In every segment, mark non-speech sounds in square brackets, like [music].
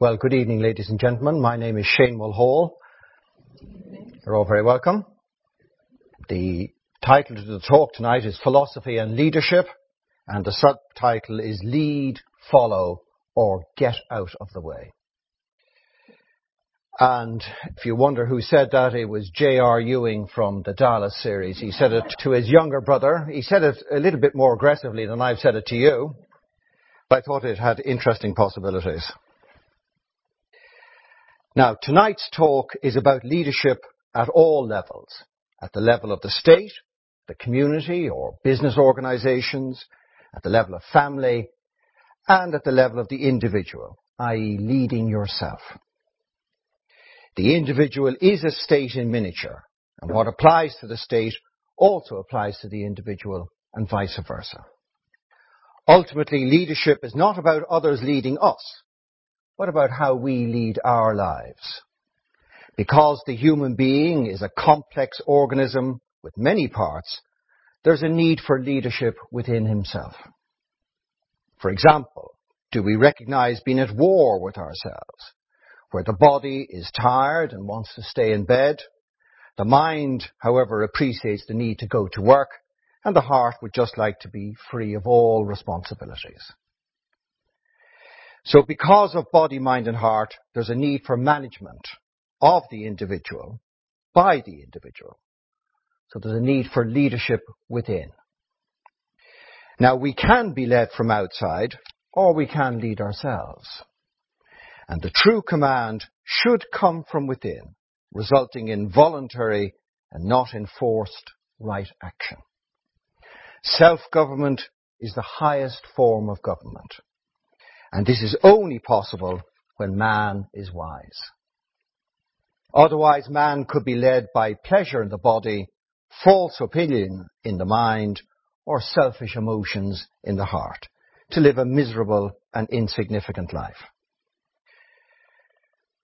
Well, good evening, ladies and gentlemen. My name is Shane Mulhall. You're all very welcome. The title to the talk tonight is Philosophy and Leadership, and the subtitle is Lead, Follow, or Get Out of the Way. And if you wonder who said that, it was J.R. Ewing from the Dallas series. He said it to his younger brother. He said it a little bit more aggressively than I've said it to you, but I thought it had interesting possibilities. Now, tonight's talk is about leadership at all levels. At the level of the state, the community or business organizations, at the level of family, and at the level of the individual, i.e. leading yourself. The individual is a state in miniature, and what applies to the state also applies to the individual and vice versa. Ultimately, leadership is not about others leading us, what about how we lead our lives? Because the human being is a complex organism with many parts, there's a need for leadership within himself. For example, do we recognize being at war with ourselves, where the body is tired and wants to stay in bed, the mind, however, appreciates the need to go to work, and the heart would just like to be free of all responsibilities. So because of body, mind and heart, there's a need for management of the individual by the individual. So there's a need for leadership within. Now we can be led from outside or we can lead ourselves. And the true command should come from within, resulting in voluntary and not enforced right action. Self-government is the highest form of government. And this is only possible when man is wise. Otherwise, man could be led by pleasure in the body, false opinion in the mind, or selfish emotions in the heart to live a miserable and insignificant life.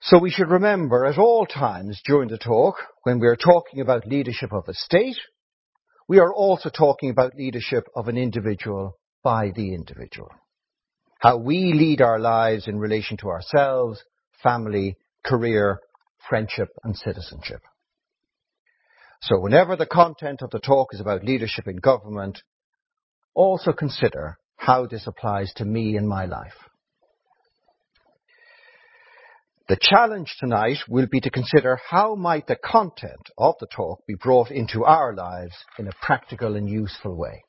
So we should remember at all times during the talk, when we are talking about leadership of a state, we are also talking about leadership of an individual by the individual how we lead our lives in relation to ourselves, family, career, friendship, and citizenship. So whenever the content of the talk is about leadership in government, also consider how this applies to me in my life. The challenge tonight will be to consider how might the content of the talk be brought into our lives in a practical and useful way.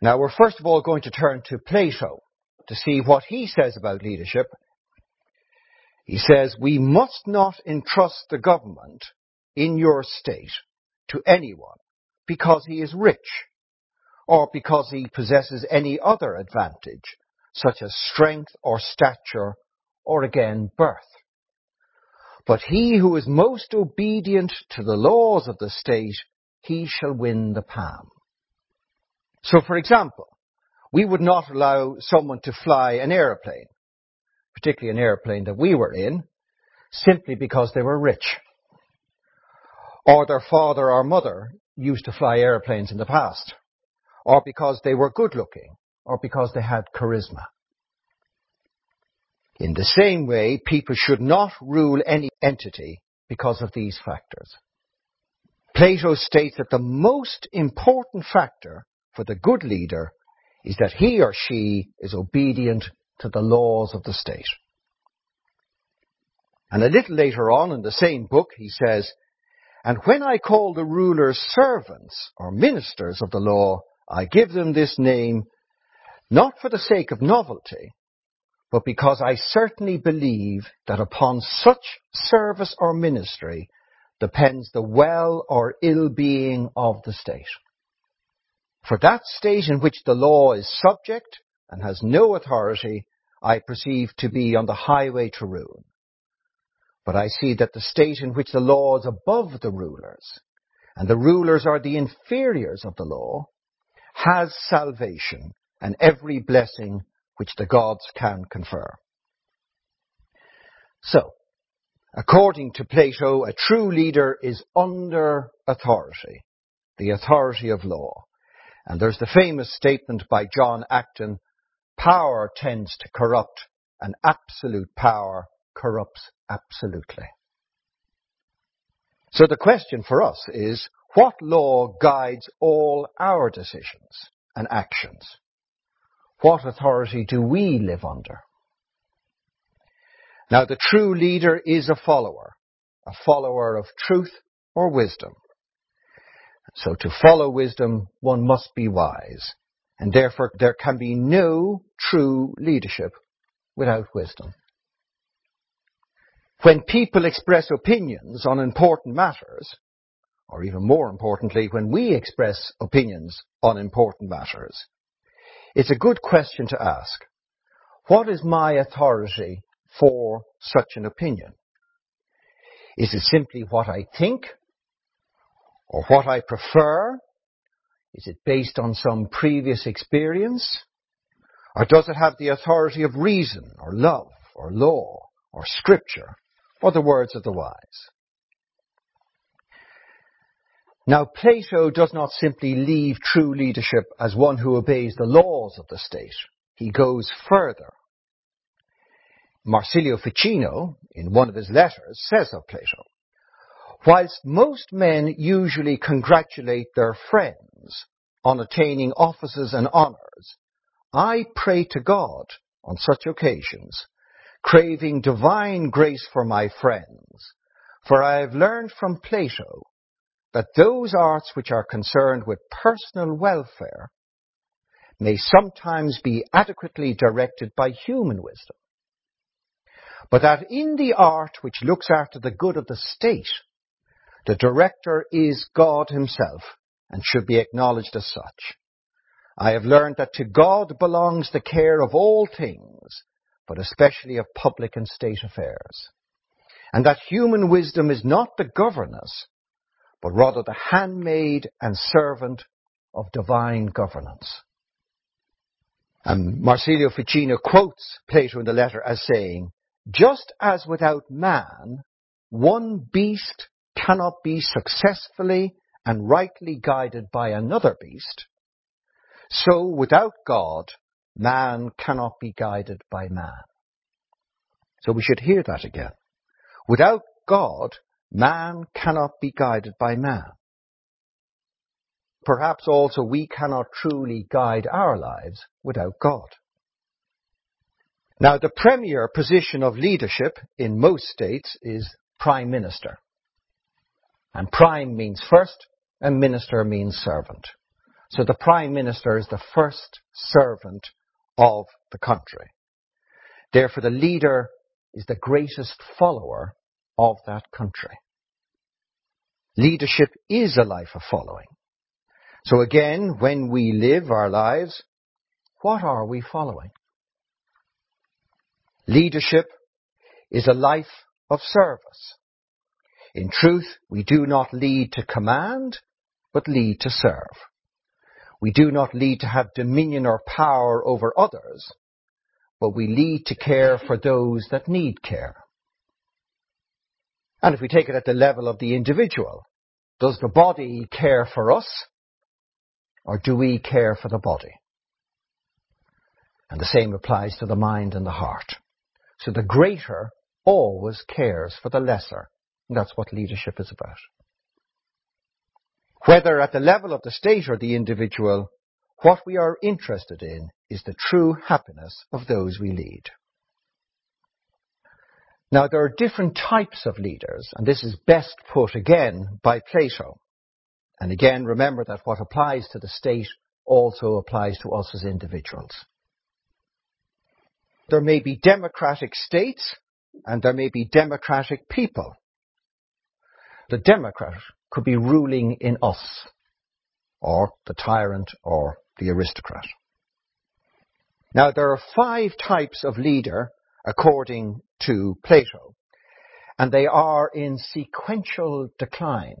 Now we're first of all going to turn to Plato to see what he says about leadership. He says, we must not entrust the government in your state to anyone because he is rich or because he possesses any other advantage such as strength or stature or again birth. But he who is most obedient to the laws of the state, he shall win the palm. So, for example, we would not allow someone to fly an aeroplane, particularly an aeroplane that we were in, simply because they were rich. Or their father or mother used to fly airplanes in the past. Or because they were good looking. Or because they had charisma. In the same way, people should not rule any entity because of these factors. Plato states that the most important factor for the good leader is that he or she is obedient to the laws of the state. And a little later on in the same book, he says, And when I call the rulers servants or ministers of the law, I give them this name not for the sake of novelty, but because I certainly believe that upon such service or ministry depends the well or ill being of the state. For that state in which the law is subject and has no authority, I perceive to be on the highway to ruin. But I see that the state in which the law is above the rulers, and the rulers are the inferiors of the law, has salvation and every blessing which the gods can confer. So, according to Plato, a true leader is under authority, the authority of law. And there's the famous statement by John Acton power tends to corrupt and absolute power corrupts absolutely. So the question for us is, what law guides all our decisions and actions? What authority do we live under? Now the true leader is a follower, a follower of truth or wisdom. So to follow wisdom, one must be wise, and therefore there can be no true leadership without wisdom. When people express opinions on important matters, or even more importantly, when we express opinions on important matters, it's a good question to ask. What is my authority for such an opinion? Is it simply what I think or what I prefer? Is it based on some previous experience? Or does it have the authority of reason or love or law or scripture or the words of the wise? Now, Plato does not simply leave true leadership as one who obeys the laws of the state. He goes further. Marsilio Ficino, in one of his letters, says of Plato, Whilst most men usually congratulate their friends on attaining offices and honours, I pray to God on such occasions, craving divine grace for my friends, for I have learned from Plato that those arts which are concerned with personal welfare may sometimes be adequately directed by human wisdom, but that in the art which looks after the good of the state, the director is God himself and should be acknowledged as such. I have learned that to God belongs the care of all things, but especially of public and state affairs, and that human wisdom is not the governess, but rather the handmaid and servant of divine governance. And Marsilio Ficino quotes Plato in the letter as saying, just as without man, one beast cannot be successfully and rightly guided by another beast, so without God, man cannot be guided by man. So we should hear that again. Without God, man cannot be guided by man. Perhaps also we cannot truly guide our lives without God. Now the premier position of leadership in most states is prime minister. And prime means first and minister means servant. So the prime minister is the first servant of the country. Therefore the leader is the greatest follower of that country. Leadership is a life of following. So again, when we live our lives, what are we following? Leadership is a life of service. In truth, we do not lead to command, but lead to serve. We do not lead to have dominion or power over others, but we lead to care for those that need care. And if we take it at the level of the individual, does the body care for us or do we care for the body? And the same applies to the mind and the heart. So the greater always cares for the lesser. That's what leadership is about. Whether at the level of the state or the individual, what we are interested in is the true happiness of those we lead. Now, there are different types of leaders, and this is best put again by Plato. And again, remember that what applies to the state also applies to us as individuals. There may be democratic states, and there may be democratic people. The democrat could be ruling in us, or the tyrant, or the aristocrat. Now, there are five types of leader according to Plato. And they are in sequential decline.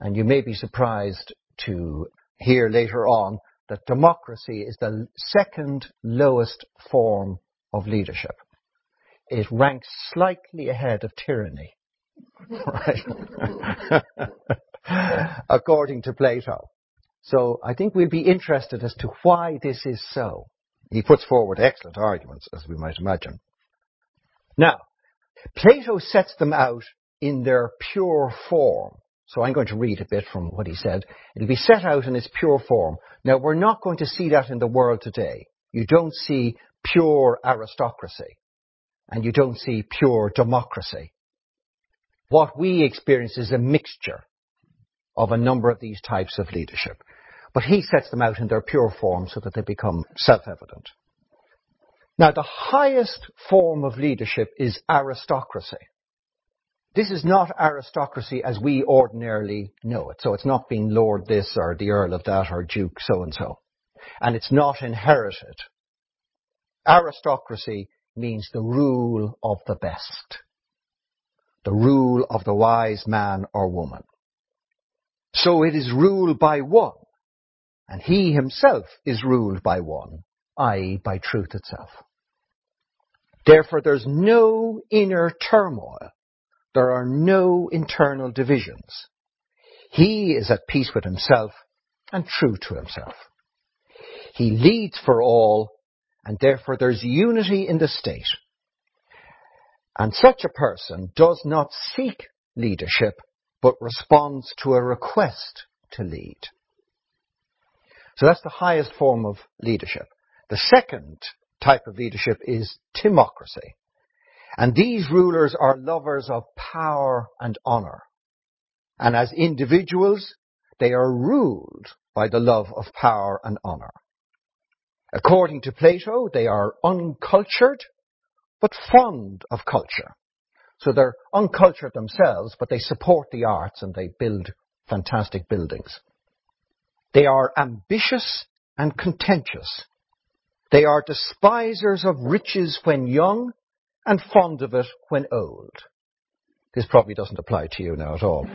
And you may be surprised to hear later on that democracy is the second lowest form of leadership. It ranks slightly ahead of tyranny. Right? [laughs] According to Plato. So I think we'll be interested as to why this is so. He puts forward excellent arguments, as we might imagine. Now, Plato sets them out in their pure form. So I'm going to read a bit from what he said. It'll be set out in its pure form. Now, we're not going to see that in the world today. You don't see pure aristocracy, and you don't see pure democracy. What we experience is a mixture of a number of these types of leadership. But he sets them out in their pure form so that they become self-evident. Now, the highest form of leadership is aristocracy. This is not aristocracy as we ordinarily know it. So it's not being Lord this or the Earl of that or Duke so and so. And it's not inherited. Aristocracy means the rule of the best. The rule of the wise man or woman. So it is ruled by one. And he himself is ruled by one, i.e. by truth itself. Therefore there's no inner turmoil there are no internal divisions. He is at peace with himself and true to himself. He leads for all, and therefore there's unity in the state. And such a person does not seek leadership, but responds to a request to lead. So that's the highest form of leadership. The second type of leadership is timocracy. And these rulers are lovers of power and honor. And as individuals, they are ruled by the love of power and honor. According to Plato, they are uncultured, but fond of culture. So they're uncultured themselves, but they support the arts and they build fantastic buildings. They are ambitious and contentious. They are despisers of riches when young and fond of it when old. This probably doesn't apply to you now at all.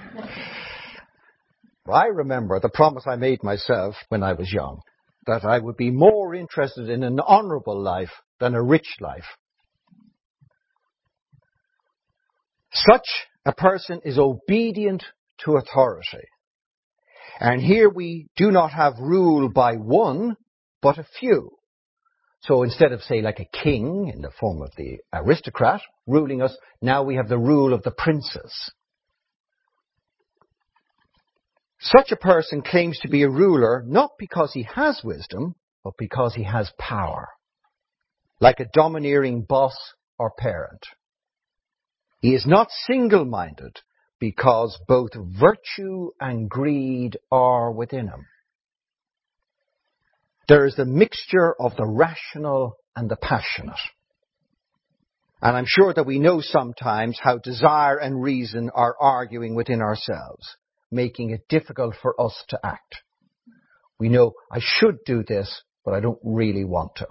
I remember the promise I made myself when I was young that I would be more interested in an honourable life than a rich life. Such a person is obedient to authority. And here we do not have rule by one, but a few. So instead of, say, like a king in the form of the aristocrat ruling us, now we have the rule of the princes. Such a person claims to be a ruler not because he has wisdom, but because he has power, like a domineering boss or parent. He is not single-minded because both virtue and greed are within him. There is the mixture of the rational and the passionate. And I'm sure that we know sometimes how desire and reason are arguing within ourselves, making it difficult for us to act. We know I should do this, but I don't really want to.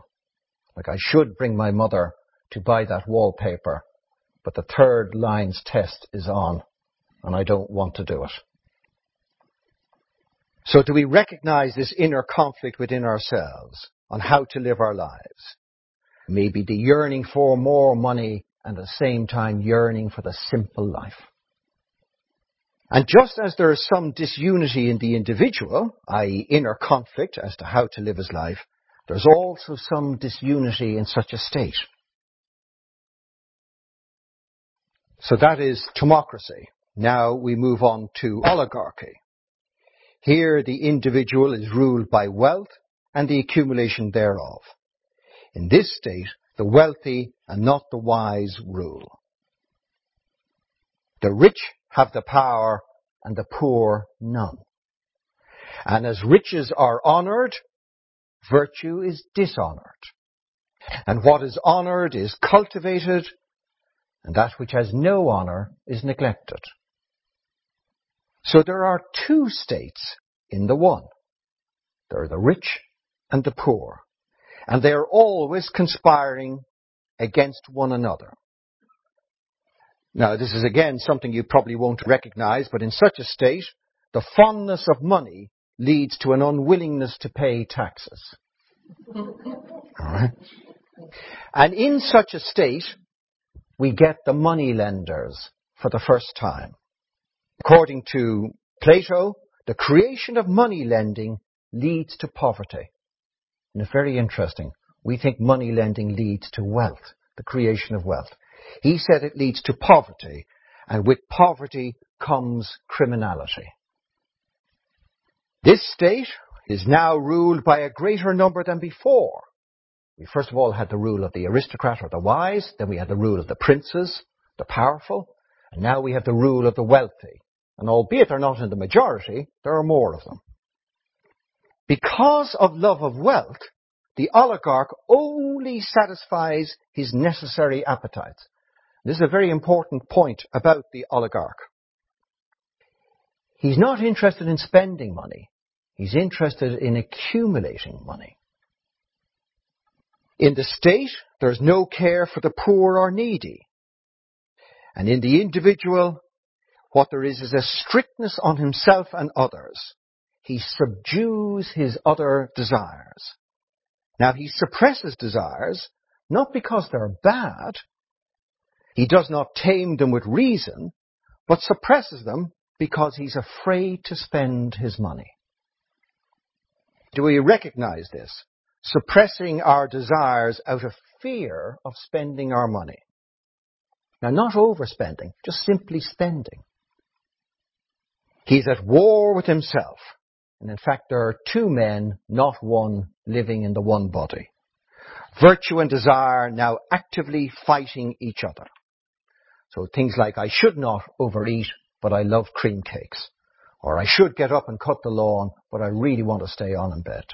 Like I should bring my mother to buy that wallpaper, but the third line's test is on and I don't want to do it. So do we recognize this inner conflict within ourselves on how to live our lives? Maybe the yearning for more money and at the same time yearning for the simple life. And just as there is some disunity in the individual, i.e. inner conflict as to how to live his life, there's also some disunity in such a state. So that is democracy. Now we move on to oligarchy. Here the individual is ruled by wealth and the accumulation thereof. In this state, the wealthy and not the wise rule. The rich have the power and the poor none. And as riches are honored, virtue is dishonored. And what is honored is cultivated, and that which has no honor is neglected. So there are two states in the one. There are the rich and the poor. And they are always conspiring against one another. Now, this is again something you probably won't recognize, but in such a state, the fondness of money leads to an unwillingness to pay taxes. [laughs] Alright? And in such a state, we get the money lenders for the first time. According to Plato, the creation of money lending leads to poverty. And it's very interesting. we think money lending leads to wealth, the creation of wealth. He said it leads to poverty, and with poverty comes criminality. This state is now ruled by a greater number than before. We first of all had the rule of the aristocrat or the wise, then we had the rule of the princes, the powerful, and now we have the rule of the wealthy. And albeit they're not in the majority, there are more of them. Because of love of wealth, the oligarch only satisfies his necessary appetites. This is a very important point about the oligarch. He's not interested in spending money. He's interested in accumulating money. In the state, there's no care for the poor or needy. And in the individual, what there is is a strictness on himself and others. He subdues his other desires. Now he suppresses desires, not because they're bad. He does not tame them with reason, but suppresses them because he's afraid to spend his money. Do we recognize this? Suppressing our desires out of fear of spending our money. Now, not overspending, just simply spending. He's at war with himself. And in fact, there are two men, not one, living in the one body. Virtue and desire now actively fighting each other. So things like, I should not overeat, but I love cream cakes. Or I should get up and cut the lawn, but I really want to stay on in bed.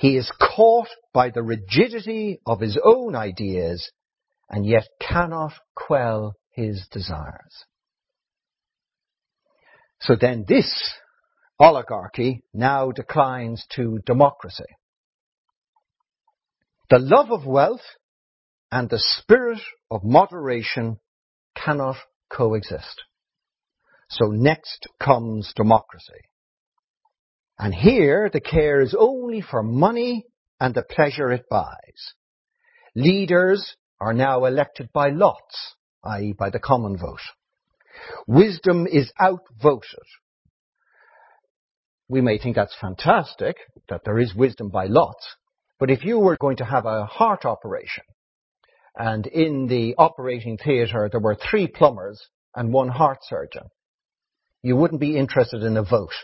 He is caught by the rigidity of his own ideas and yet cannot quell his desires. So then this oligarchy now declines to democracy. The love of wealth and the spirit of moderation cannot coexist. So next comes democracy. And here the care is only for money and the pleasure it buys. Leaders are now elected by lots, i.e. by the common vote. Wisdom is outvoted. We may think that's fantastic, that there is wisdom by lots, but if you were going to have a heart operation, and in the operating theatre there were three plumbers and one heart surgeon, you wouldn't be interested in a vote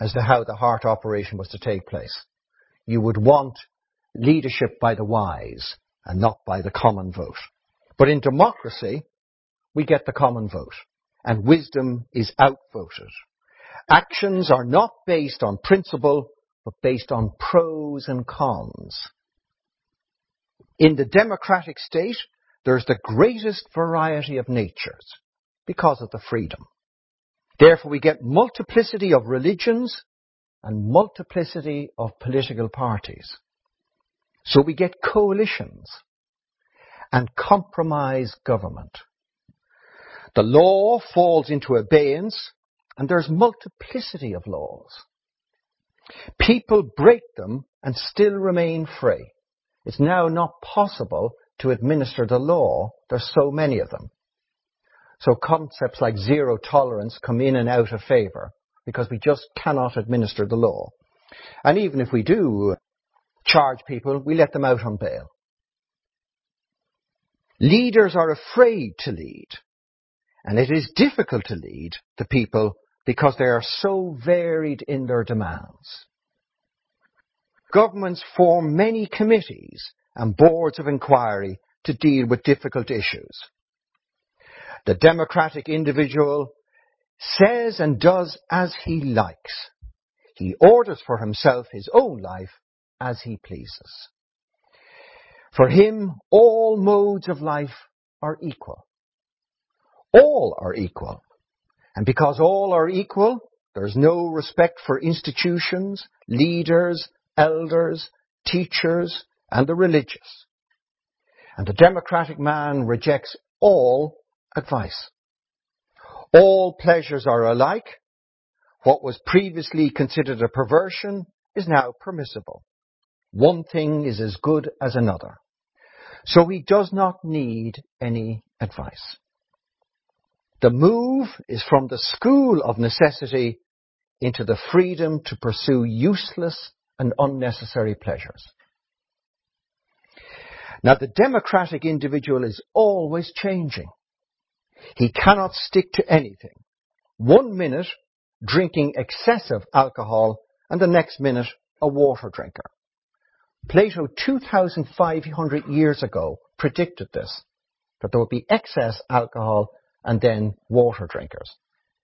as to how the heart operation was to take place. You would want leadership by the wise and not by the common vote. But in democracy, we get the common vote and wisdom is outvoted. Actions are not based on principle, but based on pros and cons. In the democratic state, there's the greatest variety of natures because of the freedom. Therefore, we get multiplicity of religions and multiplicity of political parties. So we get coalitions and compromise government. The law falls into abeyance and there's multiplicity of laws. People break them and still remain free. It's now not possible to administer the law. There's so many of them. So concepts like zero tolerance come in and out of favour because we just cannot administer the law. And even if we do charge people, we let them out on bail. Leaders are afraid to lead. And it is difficult to lead the people because they are so varied in their demands. Governments form many committees and boards of inquiry to deal with difficult issues. The democratic individual says and does as he likes. He orders for himself his own life as he pleases. For him, all modes of life are equal. All are equal. And because all are equal, there's no respect for institutions, leaders, elders, teachers, and the religious. And the democratic man rejects all advice. All pleasures are alike. What was previously considered a perversion is now permissible. One thing is as good as another. So he does not need any advice. The move is from the school of necessity into the freedom to pursue useless and unnecessary pleasures. Now the democratic individual is always changing. He cannot stick to anything. One minute drinking excessive alcohol and the next minute a water drinker. Plato 2,500 years ago predicted this, that there would be excess alcohol and then water drinkers.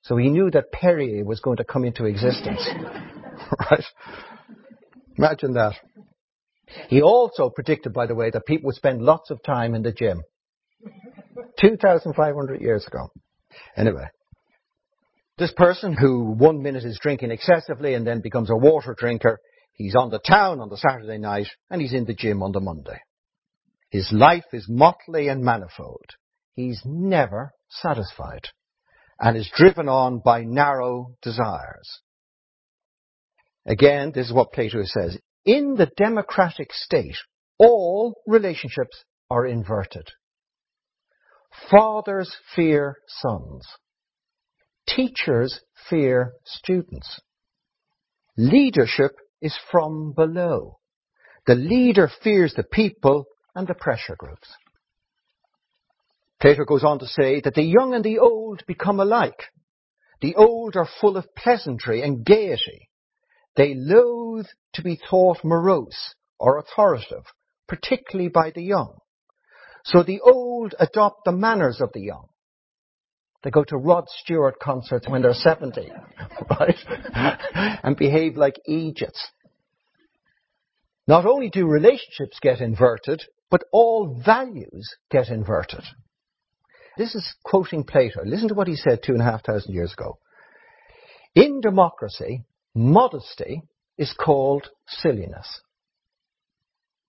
So he knew that Perrier was going to come into existence. [laughs] right? Imagine that. He also predicted, by the way, that people would spend lots of time in the gym. 2,500 years ago. Anyway. This person who one minute is drinking excessively and then becomes a water drinker, he's on the town on the Saturday night and he's in the gym on the Monday. His life is motley and manifold. He's never satisfied and is driven on by narrow desires. Again, this is what Plato says. In the democratic state, all relationships are inverted. Fathers fear sons. Teachers fear students. Leadership is from below. The leader fears the people and the pressure groups. Plato goes on to say that the young and the old become alike. The old are full of pleasantry and gaiety. They loathe to be thought morose or authoritative, particularly by the young. So the old adopt the manners of the young. They go to Rod Stewart concerts when they're 70, [laughs] right? and behave like Egypts. Not only do relationships get inverted, but all values get inverted. This is quoting Plato. Listen to what he said two and a half thousand years ago. In democracy, modesty is called silliness.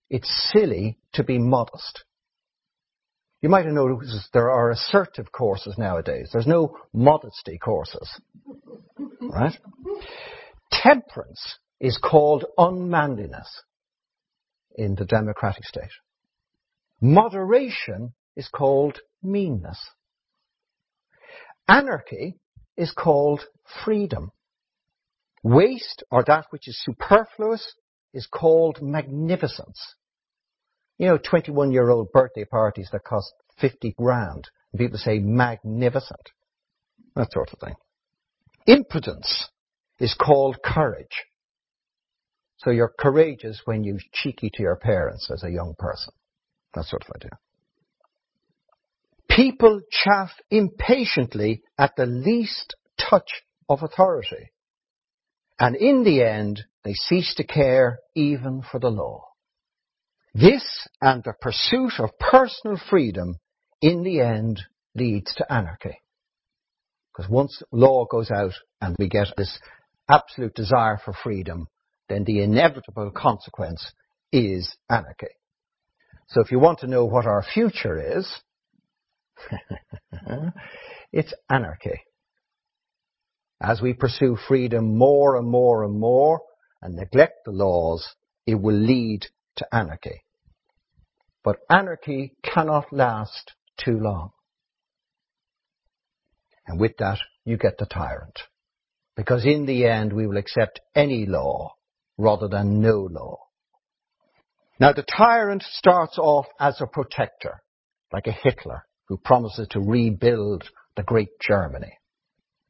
It's silly to be modest. You might have noticed there are assertive courses nowadays. There's no modesty courses. Right? Temperance is called unmanliness in the democratic state. Moderation is called meanness. Anarchy is called freedom. Waste, or that which is superfluous, is called magnificence. You know, 21 year old birthday parties that cost 50 grand. And people say magnificent. That sort of thing. Impudence is called courage. So you're courageous when you're cheeky to your parents as a young person. That sort of idea. People chaff impatiently at the least touch of authority. And in the end, they cease to care even for the law. This and the pursuit of personal freedom in the end leads to anarchy. Because once law goes out and we get this absolute desire for freedom, then the inevitable consequence is anarchy. So if you want to know what our future is, [laughs] it's anarchy. As we pursue freedom more and more and more and neglect the laws, it will lead to anarchy. But anarchy cannot last too long. And with that, you get the tyrant. Because in the end, we will accept any law rather than no law. Now, the tyrant starts off as a protector, like a Hitler who promises to rebuild the great Germany.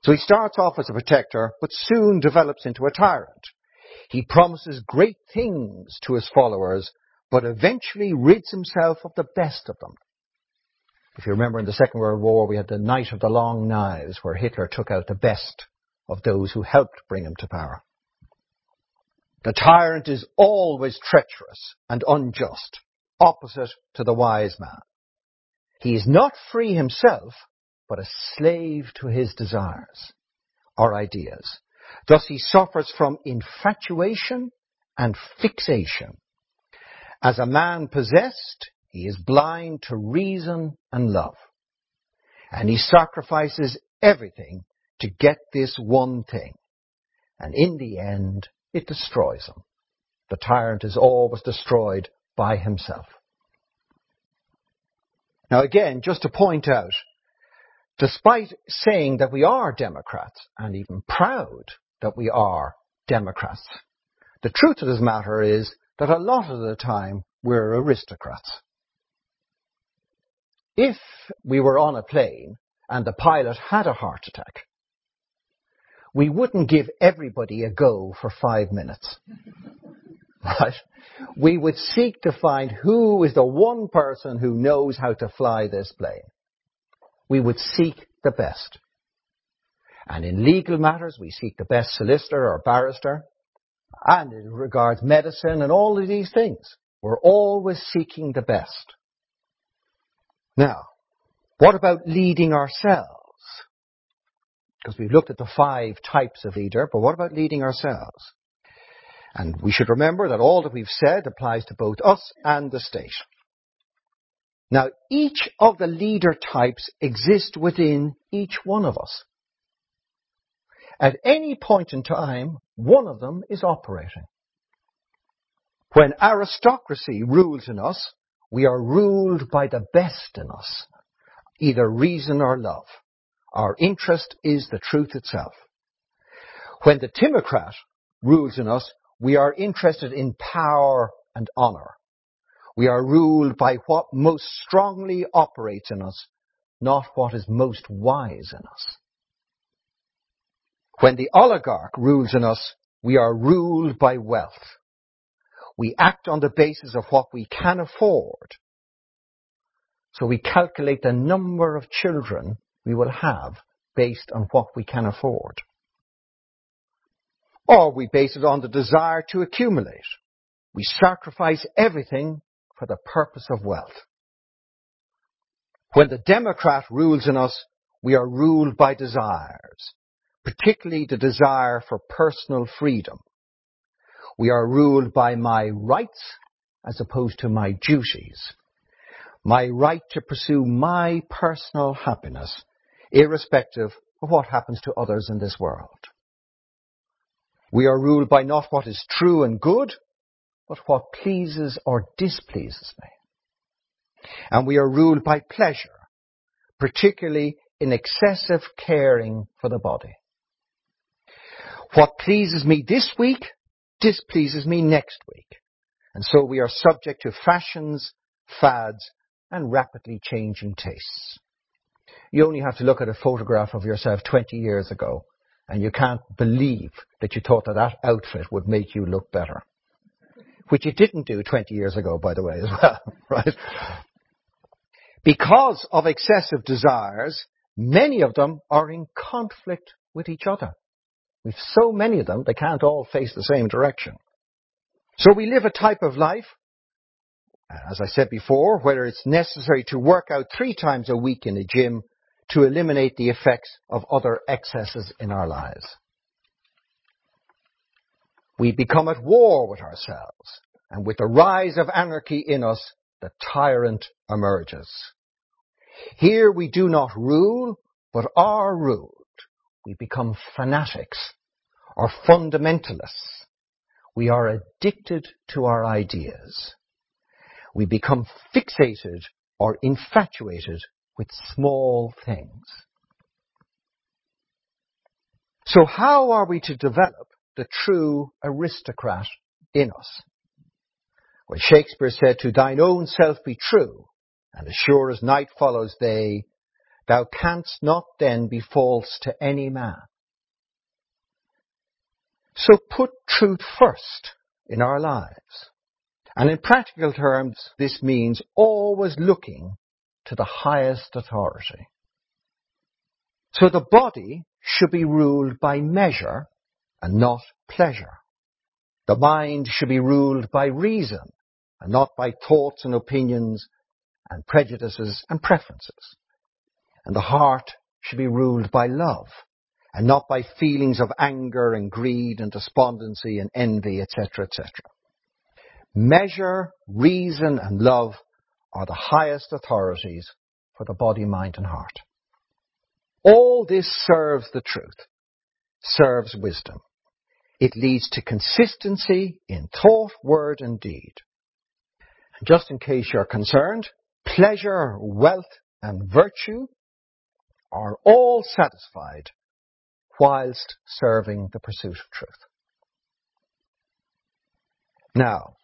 So he starts off as a protector, but soon develops into a tyrant. He promises great things to his followers, but eventually rids himself of the best of them. If you remember in the Second World War, we had the Night of the Long Knives, where Hitler took out the best of those who helped bring him to power. The tyrant is always treacherous and unjust, opposite to the wise man. He is not free himself, but a slave to his desires or ideas. Thus he suffers from infatuation and fixation. As a man possessed, he is blind to reason and love. And he sacrifices everything to get this one thing. And in the end, it destroys him. The tyrant is always destroyed by himself. Now again, just to point out, despite saying that we are Democrats and even proud that we are Democrats, the truth of this matter is that a lot of the time we're aristocrats. if we were on a plane and the pilot had a heart attack, we wouldn't give everybody a go for five minutes. [laughs] Right? We would seek to find who is the one person who knows how to fly this plane. We would seek the best. And in legal matters, we seek the best solicitor or barrister. And in regards medicine and all of these things, we're always seeking the best. Now, what about leading ourselves? Because we've looked at the five types of leader, but what about leading ourselves? And we should remember that all that we've said applies to both us and the state. Now, each of the leader types exist within each one of us. At any point in time, one of them is operating. When aristocracy rules in us, we are ruled by the best in us, either reason or love. Our interest is the truth itself. When the timocrat rules in us, we are interested in power and honor. We are ruled by what most strongly operates in us, not what is most wise in us. When the oligarch rules in us, we are ruled by wealth. We act on the basis of what we can afford. So we calculate the number of children we will have based on what we can afford. Or we base it on the desire to accumulate. We sacrifice everything for the purpose of wealth. When the Democrat rules in us, we are ruled by desires, particularly the desire for personal freedom. We are ruled by my rights as opposed to my duties. My right to pursue my personal happiness, irrespective of what happens to others in this world. We are ruled by not what is true and good, but what pleases or displeases me. And we are ruled by pleasure, particularly in excessive caring for the body. What pleases me this week displeases me next week. And so we are subject to fashions, fads, and rapidly changing tastes. You only have to look at a photograph of yourself 20 years ago and you can't believe that you thought that that outfit would make you look better. Which it didn't do 20 years ago, by the way, as well, [laughs] right? Because of excessive desires, many of them are in conflict with each other. We've so many of them, they can't all face the same direction. So we live a type of life, as I said before, whether it's necessary to work out three times a week in a gym to eliminate the effects of other excesses in our lives. We become at war with ourselves, and with the rise of anarchy in us, the tyrant emerges. Here we do not rule, but are ruled. We become fanatics or fundamentalists. We are addicted to our ideas. We become fixated or infatuated with small things. So how are we to develop the true aristocrat in us? Well, Shakespeare said, to thine own self be true, and as sure as night follows day, thou canst not then be false to any man. So put truth first in our lives. And in practical terms, this means always looking to the highest authority. So the body should be ruled by measure and not pleasure. The mind should be ruled by reason and not by thoughts and opinions and prejudices and preferences. And the heart should be ruled by love and not by feelings of anger and greed and despondency and envy, etc., etc. Measure, reason and love are the highest authorities for the body, mind and heart. All this serves the truth, serves wisdom. It leads to consistency in thought, word and deed. And just in case you're concerned, pleasure, wealth and virtue are all satisfied whilst serving the pursuit of truth. Now,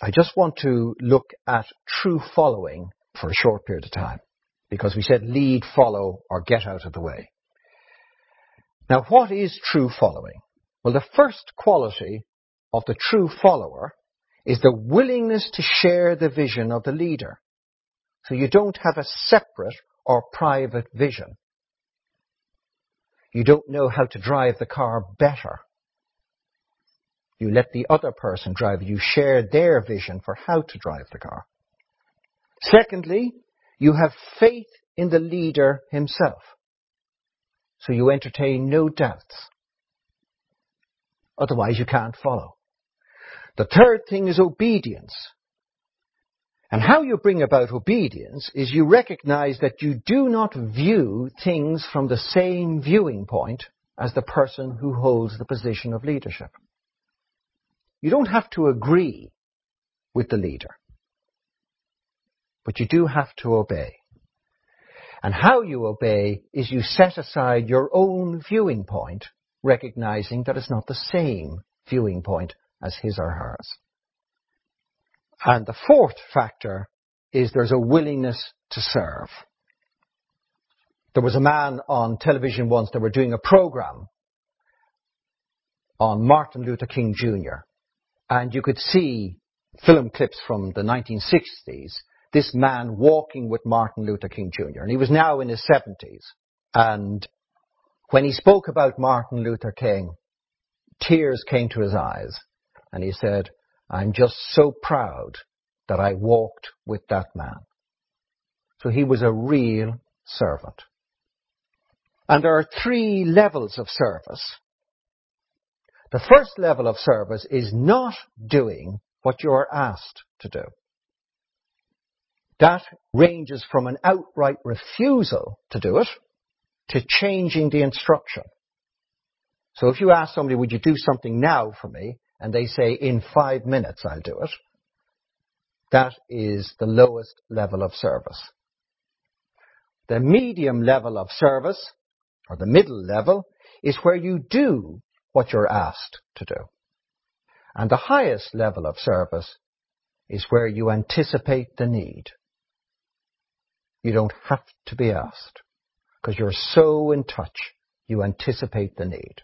I just want to look at true following for a short period of time because we said lead, follow, or get out of the way. Now, what is true following? Well, the first quality of the true follower is the willingness to share the vision of the leader. So you don't have a separate or private vision. You don't know how to drive the car better. You let the other person drive. You share their vision for how to drive the car. Secondly, you have faith in the leader himself. So you entertain no doubts. Otherwise you can't follow. The third thing is obedience. And how you bring about obedience is you recognize that you do not view things from the same viewing point as the person who holds the position of leadership. You don't have to agree with the leader, but you do have to obey. And how you obey is you set aside your own viewing point, recognizing that it's not the same viewing point as his or hers. And the fourth factor is there's a willingness to serve. There was a man on television once that were doing a program on Martin Luther King Jr. And you could see film clips from the 1960s, this man walking with Martin Luther King Jr. And he was now in his 70s. And when he spoke about Martin Luther King, tears came to his eyes. And he said, I'm just so proud that I walked with that man. So he was a real servant. And there are three levels of service. The first level of service is not doing what you are asked to do. That ranges from an outright refusal to do it to changing the instruction. So if you ask somebody, would you do something now for me? And they say, in five minutes I'll do it, that is the lowest level of service. The medium level of service, or the middle level, is where you do what you're asked to do. And the highest level of service is where you anticipate the need. You don't have to be asked because you're so in touch, you anticipate the need.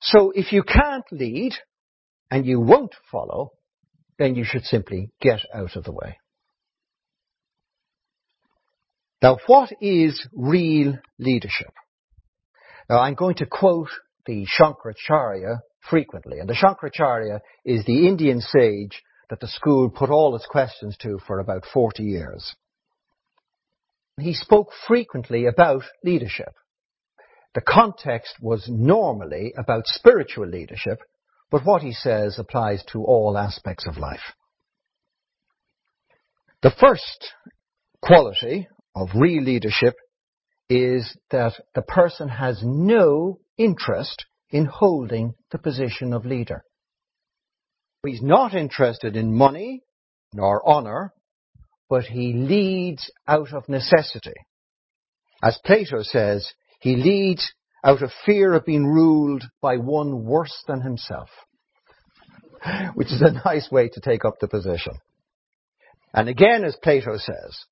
So if you can't lead and you won't follow, then you should simply get out of the way. Now, what is real leadership? Now, I'm going to quote the Shankaracharya frequently, and the Shankaracharya is the Indian sage that the school put all its questions to for about 40 years. He spoke frequently about leadership. The context was normally about spiritual leadership, but what he says applies to all aspects of life. The first quality of real leadership is that the person has no interest in holding the position of leader. He's not interested in money nor honor, but he leads out of necessity. As Plato says, he leads out of fear of being ruled by one worse than himself, [laughs] which is a nice way to take up the position. And again, as Plato says,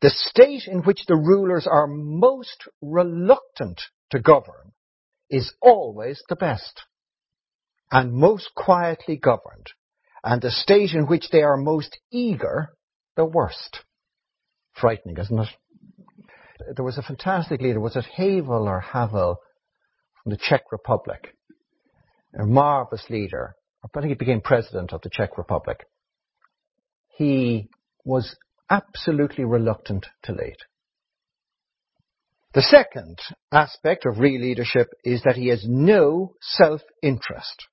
the state in which the rulers are most reluctant to govern is always the best and most quietly governed, and the state in which they are most eager, the worst. Frightening, isn't it? There was a fantastic leader. Was it Havel or Havel from the Czech Republic? A marvelous leader. I think he became president of the Czech Republic. He was absolutely reluctant to lead. The second aspect of real leadership is that he has no self-interest.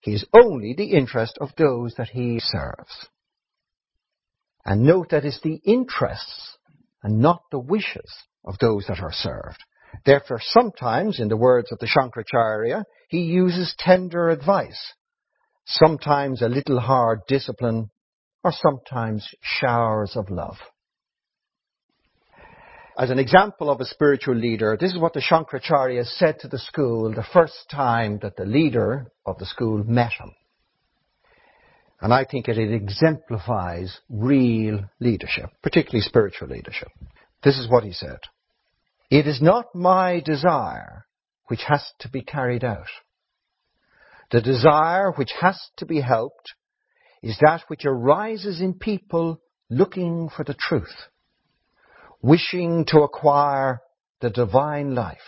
He is only the interest of those that he serves. And note that it's the interests and not the wishes of those that are served. Therefore, sometimes, in the words of the Shankaracharya, he uses tender advice, sometimes a little hard discipline, or sometimes showers of love. As an example of a spiritual leader, this is what the Shankaracharya said to the school the first time that the leader of the school met him. And I think it exemplifies real leadership, particularly spiritual leadership. This is what he said. It is not my desire which has to be carried out. The desire which has to be helped is that which arises in people looking for the truth, wishing to acquire the divine life,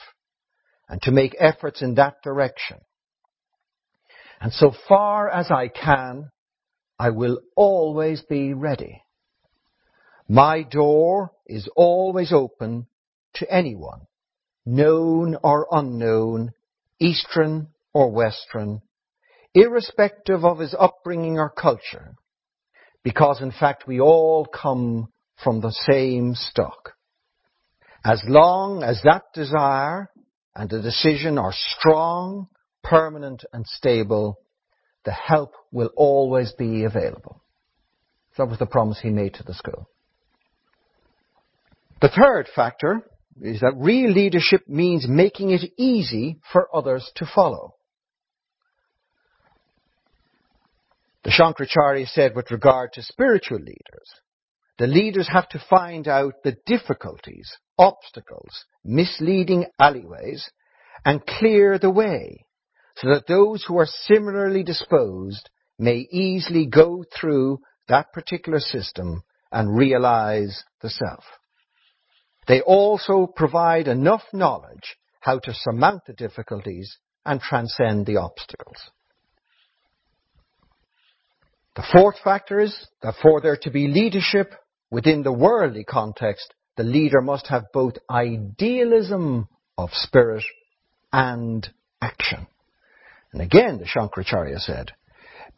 and to make efforts in that direction. And so far as I can, I will always be ready. My door is always open to anyone, known or unknown, Eastern or Western, irrespective of his upbringing or culture, because in fact we all come from the same stock. As long as that desire and the decision are strong, permanent and stable, the help will always be available. That was the promise he made to the school. The third factor is that real leadership means making it easy for others to follow. The Shankaracharya said with regard to spiritual leaders, the leaders have to find out the difficulties, obstacles, misleading alleyways, and clear the way so that those who are similarly disposed may easily go through that particular system and realize the self. They also provide enough knowledge how to surmount the difficulties and transcend the obstacles. The fourth factor is that for there to be leadership within the worldly context, the leader must have both idealism of spirit and action. And again, the Shankaracharya said,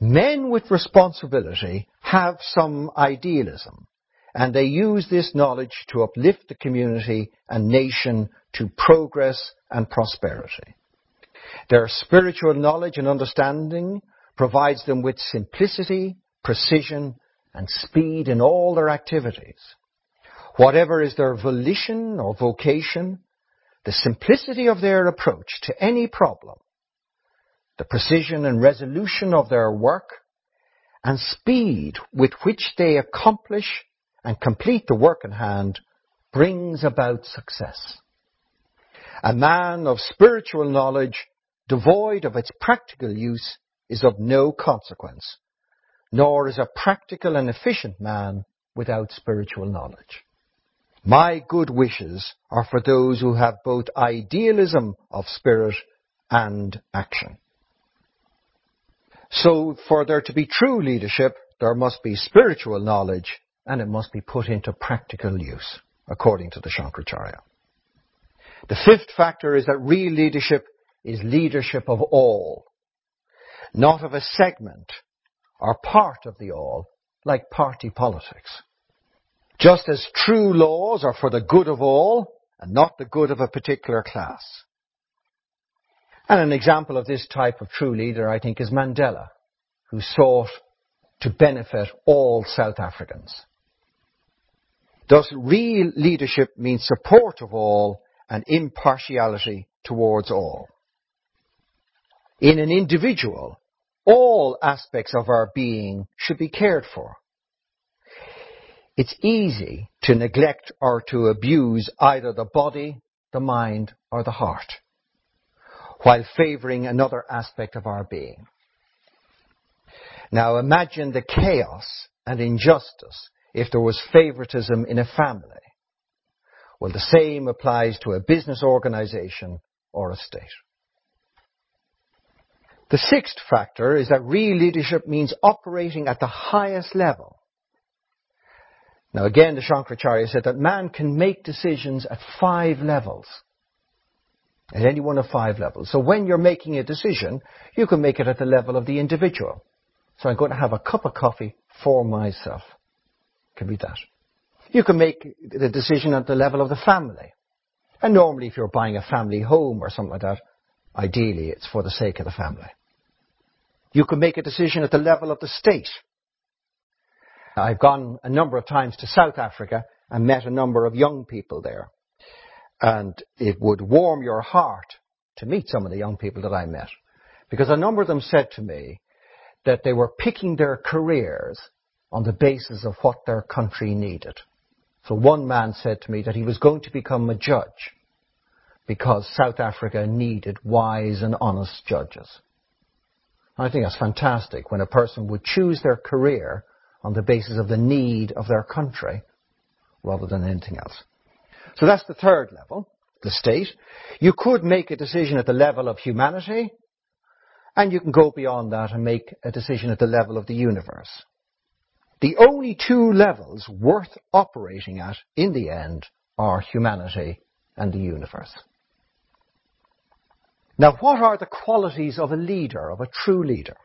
men with responsibility have some idealism, and they use this knowledge to uplift the community and nation to progress and prosperity. Their spiritual knowledge and understanding provides them with simplicity, precision, and speed in all their activities. Whatever is their volition or vocation, the simplicity of their approach to any problem the precision and resolution of their work, and speed with which they accomplish and complete the work in hand brings about success. A man of spiritual knowledge, devoid of its practical use, is of no consequence, nor is a practical and efficient man without spiritual knowledge. My good wishes are for those who have both idealism of spirit and action. So for there to be true leadership, there must be spiritual knowledge and it must be put into practical use, according to the Shankaracharya. The fifth factor is that real leadership is leadership of all, not of a segment or part of the all, like party politics. Just as true laws are for the good of all and not the good of a particular class. And an example of this type of true leader, I think, is Mandela, who sought to benefit all South Africans. Thus, real leadership means support of all and impartiality towards all. In an individual, all aspects of our being should be cared for. It's easy to neglect or to abuse either the body, the mind, or the heart while favoring another aspect of our being. Now imagine the chaos and injustice if there was favoritism in a family. Well, the same applies to a business organization or a state. The sixth factor is that real leadership means operating at the highest level. Now again, the Shankaracharya said that man can make decisions at five levels. At any one of five levels. So when you're making a decision, you can make it at the level of the individual. So I'm going to have a cup of coffee for myself. Can be that. You can make the decision at the level of the family. And normally if you're buying a family home or something like that, ideally it's for the sake of the family. You can make a decision at the level of the state. I've gone a number of times to South Africa and met a number of young people there. And it would warm your heart to meet some of the young people that I met. Because a number of them said to me, that they were picking their careers on the basis of what their country needed. So one man said to me that he was going to become a judge because South Africa needed wise and honest judges. I think that's fantastic when a person would choose their career on the basis of the need of their country rather than anything else. So that's the third level, the state. You could make a decision at the level of humanity, and you can go beyond that and make a decision at the level of the universe. The only two levels worth operating at in the end are humanity and the universe. Now, what are the qualities of a leader, of a true leader?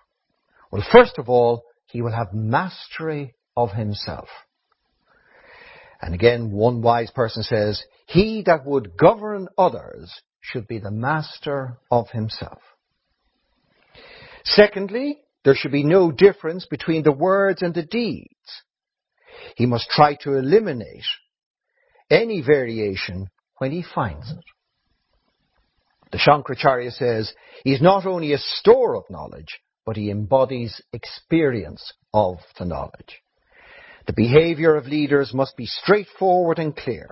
Well, first of all, he will have mastery of himself. And again, one wise person says, he that would govern others should be the master of himself. Secondly, there should be no difference between the words and the deeds. He must try to eliminate any variation when he finds it. The Shankaracharya says, he is not only a store of knowledge, but he embodies experience of the knowledge. The behavior of leaders must be straightforward and clear.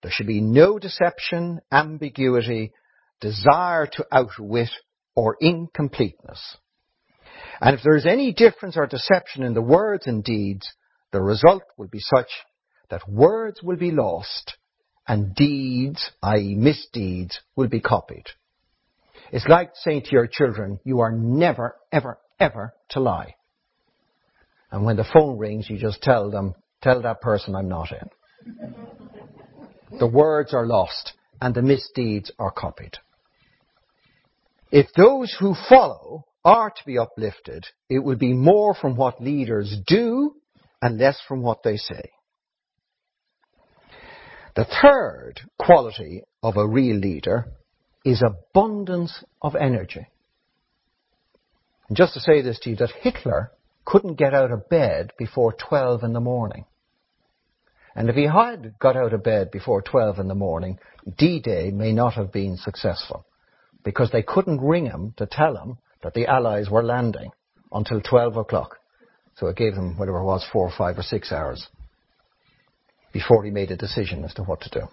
There should be no deception, ambiguity, desire to outwit, or incompleteness. And if there is any difference or deception in the words and deeds, the result will be such that words will be lost and deeds, i.e. misdeeds, will be copied. It's like saying to your children, you are never, ever, ever to lie. And when the phone rings, you just tell them, tell that person I'm not in. the words are lost and the misdeeds are copied. If those who follow are to be uplifted, it will be more from what leaders do and less from what they say. The third quality of a real leader is abundance of energy. And just to say this to you, that Hitler couldn't get out of bed before 12 in the morning. And if he had got out of bed before 12 in the morning, D-Day may not have been successful because they couldn't ring him to tell him that the Allies were landing until 12 o'clock. So it gave them whatever it was, four or five or six hours before he made a decision as to what to do.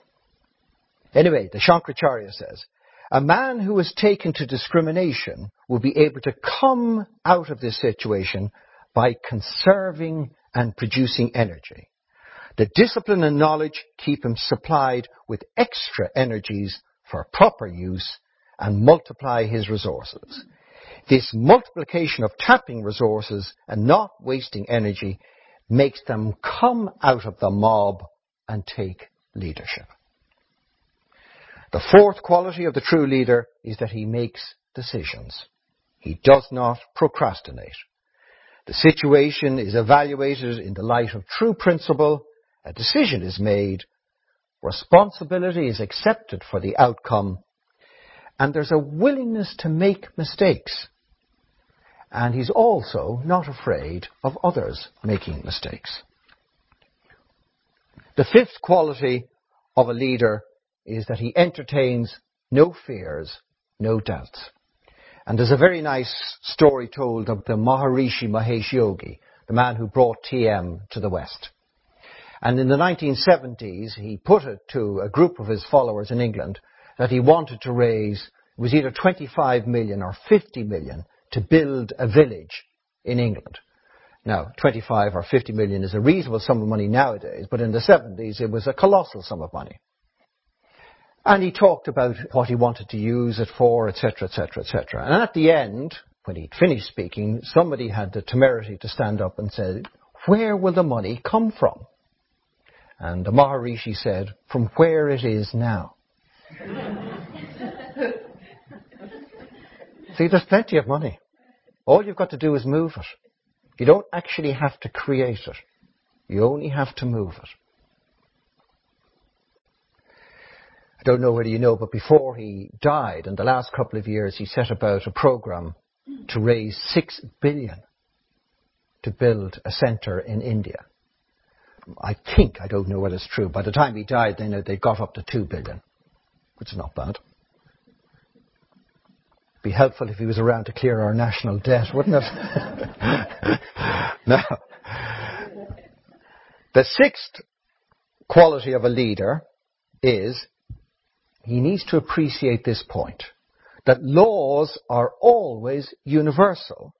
Anyway, the Shankaracharya says, a man who is taken to discrimination will be able to come out of this situation by conserving and producing energy. The discipline and knowledge keep him supplied with extra energies for proper use and multiply his resources. This multiplication of tapping resources and not wasting energy makes them come out of the mob and take leadership. The fourth quality of the true leader is that he makes decisions. He does not procrastinate. The situation is evaluated in the light of true principle, a decision is made, responsibility is accepted for the outcome, and there's a willingness to make mistakes. And he's also not afraid of others making mistakes. The fifth quality of a leader is that he entertains no fears, no doubts. And there's a very nice story told of the Maharishi Mahesh Yogi, the man who brought TM to the West. And in the 1970s, he put it to a group of his followers in England that he wanted to raise, it was either 25 million or 50 million to build a village in England. Now, 25 or 50 million is a reasonable sum of money nowadays, but in the 70s it was a colossal sum of money. And he talked about what he wanted to use it for, etc., etc., etc. And at the end, when he'd finished speaking, somebody had the temerity to stand up and say, where will the money come from? And the Maharishi said, from where it is now. [laughs] See, there's plenty of money. All you've got to do is move it. You don't actually have to create it. You only have to move it. I don't know whether you know, but before he died, in the last couple of years, he set about a program to raise six billion to build a centre in India. I think, I don't know whether it's true, by the time he died, they, know they got up to two billion, which is not bad. Be helpful if he was around to clear our national debt, wouldn't it? [laughs] now, the sixth quality of a leader is he needs to appreciate this point that laws are always universal,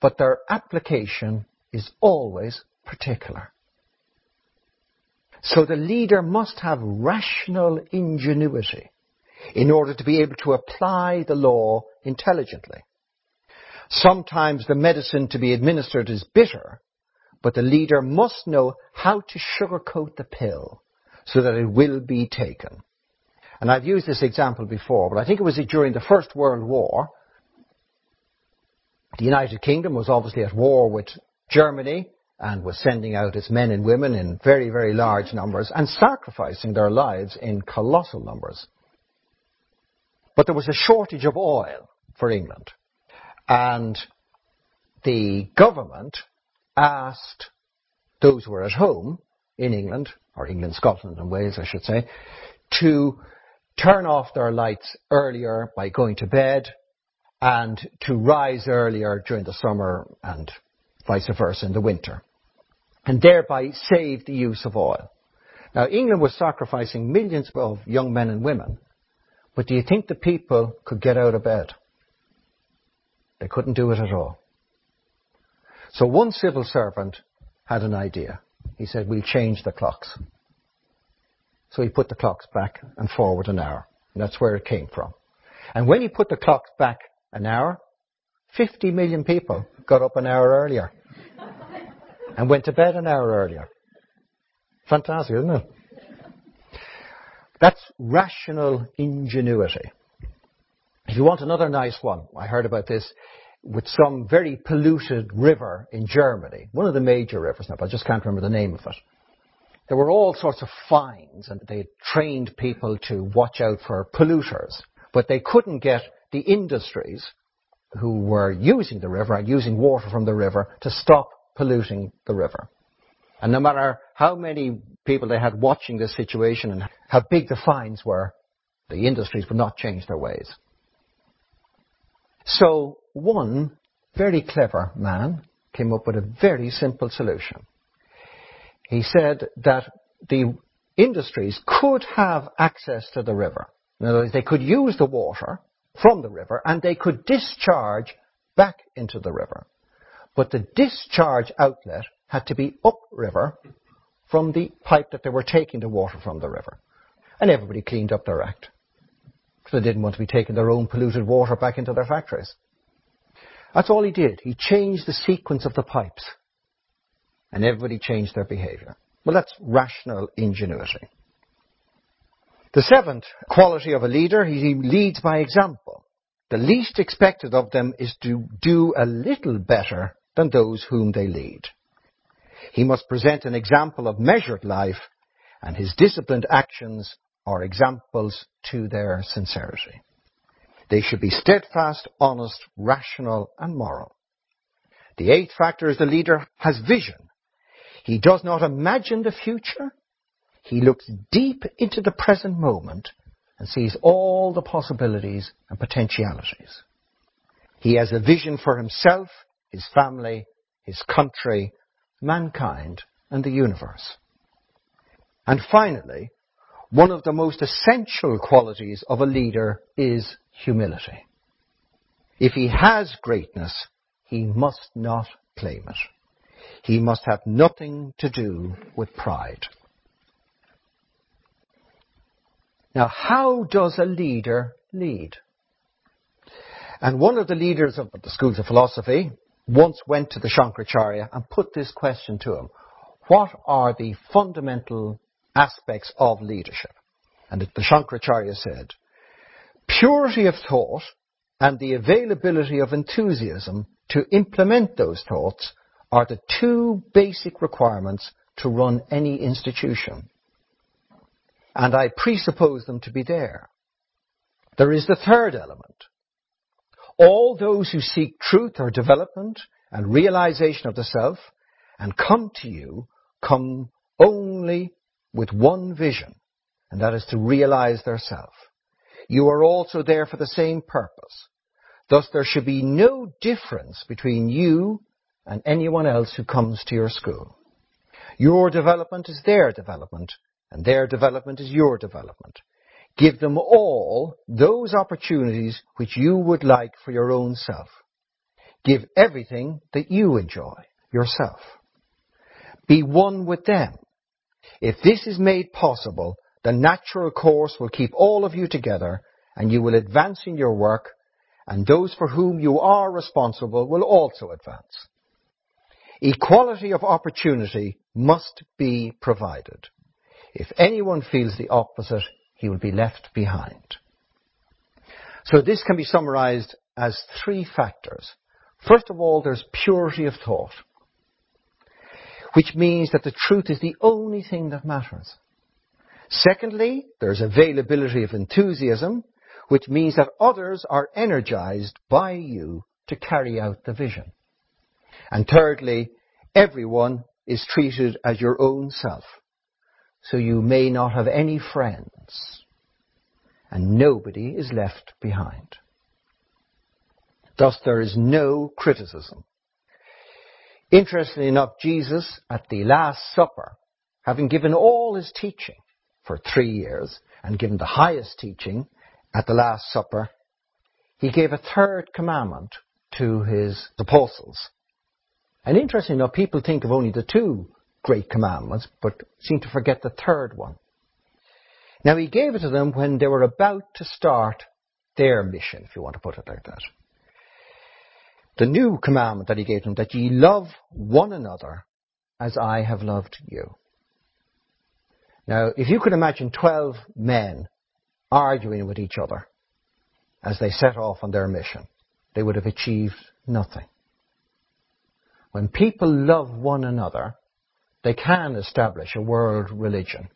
but their application is always particular. So the leader must have rational ingenuity in order to be able to apply the law intelligently. Sometimes the medicine to be administered is bitter, but the leader must know how to sugarcoat the pill so that it will be taken. And I've used this example before, but I think it was during the First World War. The United Kingdom was obviously at war with Germany and was sending out its men and women in very, very large numbers and sacrificing their lives in colossal numbers. But there was a shortage of oil for England. And the government asked those who were at home in England, or England, Scotland and Wales I should say, to turn off their lights earlier by going to bed and to rise earlier during the summer and vice versa in the winter. And thereby save the use of oil. Now England was sacrificing millions of young men and women but do you think the people could get out of bed? They couldn't do it at all. So one civil servant had an idea. He said, we'll change the clocks. So he put the clocks back and forward an hour. And that's where it came from. And when he put the clocks back an hour, 50 million people got up an hour earlier [laughs] and went to bed an hour earlier. Fantastic, isn't it? That's rational ingenuity. If you want another nice one, I heard about this with some very polluted river in Germany, one of the major rivers now, but I just can't remember the name of it. There were all sorts of fines and they trained people to watch out for polluters, but they couldn't get the industries who were using the river and using water from the river to stop polluting the river. And no matter how many people they had watching this situation and how big the fines were, the industries would not change their ways. So one very clever man came up with a very simple solution. He said that the industries could have access to the river. In other words, they could use the water from the river and they could discharge back into the river. But the discharge outlet had to be upriver from the pipe that they were taking the water from the river. And everybody cleaned up their act. Because they didn't want to be taking their own polluted water back into their factories. That's all he did. He changed the sequence of the pipes. And everybody changed their behavior. Well, that's rational ingenuity. The seventh quality of a leader, he leads by example. The least expected of them is to do a little better than those whom they lead. He must present an example of measured life, and his disciplined actions are examples to their sincerity. They should be steadfast, honest, rational, and moral. The eighth factor is the leader has vision. He does not imagine the future. He looks deep into the present moment and sees all the possibilities and potentialities. He has a vision for himself, his family, his country, mankind, and the universe. And finally, one of the most essential qualities of a leader is humility. If he has greatness, he must not claim it. He must have nothing to do with pride. Now, how does a leader lead? And one of the leaders of the schools of philosophy, once went to the Shankaracharya and put this question to him. What are the fundamental aspects of leadership? And the Shankaracharya said, purity of thought and the availability of enthusiasm to implement those thoughts are the two basic requirements to run any institution. And I presuppose them to be there. There is the third element, all those who seek truth or development and realization of the self and come to you come only with one vision, and that is to realize their self. You are also there for the same purpose, Thus there should be no difference between you and anyone else who comes to your school. Your development is their development, and their development is your development. Give them all those opportunities which you would like for your own self. Give everything that you enjoy yourself. Be one with them. If this is made possible, the natural course will keep all of you together and you will advance in your work and those for whom you are responsible will also advance. Equality of opportunity must be provided. If anyone feels the opposite, he will be left behind. So this can be summarized as three factors. First of all, there's purity of thought, which means that the truth is the only thing that matters. Secondly, there's availability of enthusiasm, which means that others are energized by you to carry out the vision. And thirdly, everyone is treated as your own self. So you may not have any friends. And nobody is left behind. Thus there is no criticism. Interestingly enough, Jesus at the Last Supper, having given all his teaching for three years and given the highest teaching at the Last Supper, he gave a third commandment to his apostles. And interestingly enough, people think of only the two great commandments, but seem to forget the third one. Now he gave it to them when they were about to start their mission, if you want to put it like that. The new commandment that he gave them, that ye love one another as I have loved you. Now, if you could imagine 12 men arguing with each other as they set off on their mission, they would have achieved nothing. When people love one another, they can establish a world religion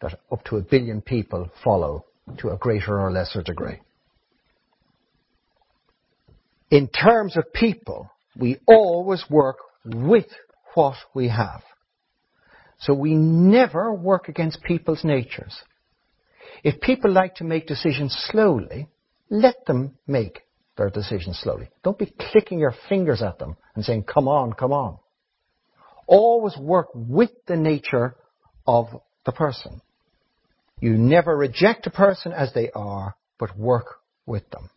that up to a billion people follow to a greater or lesser degree. In terms of people, we always work with what we have. So we never work against people's natures. If people like to make decisions slowly, let them make their decisions slowly. Don't be clicking your fingers at them and saying, come on, come on always work with the nature of the person. You never reject a person as they are, but work with them.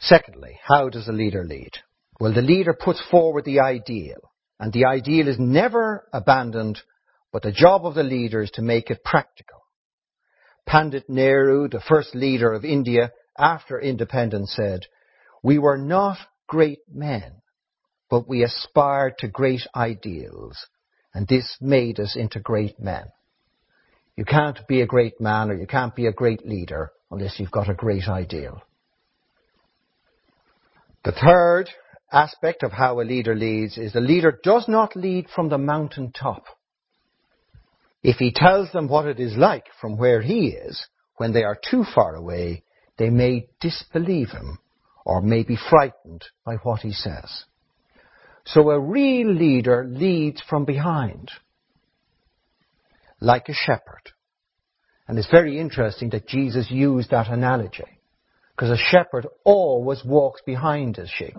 Secondly, how does a leader lead? Well, the leader puts forward the ideal, and the ideal is never abandoned, but the job of the leader is to make it practical. Pandit Nehru, the first leader of India after independence, said, we were not great men, but we aspired to great ideals, and this made us into great men. You can't be a great man or you can't be a great leader unless you've got a great ideal. The third aspect of how a leader leads is the leader does not lead from the mountain top. If he tells them what it is like from where he is, when they are too far away, they may disbelieve him or may be frightened by what he says. So a real leader leads from behind, like a shepherd. And it's very interesting that Jesus used that analogy, because a shepherd always walks behind his sheep.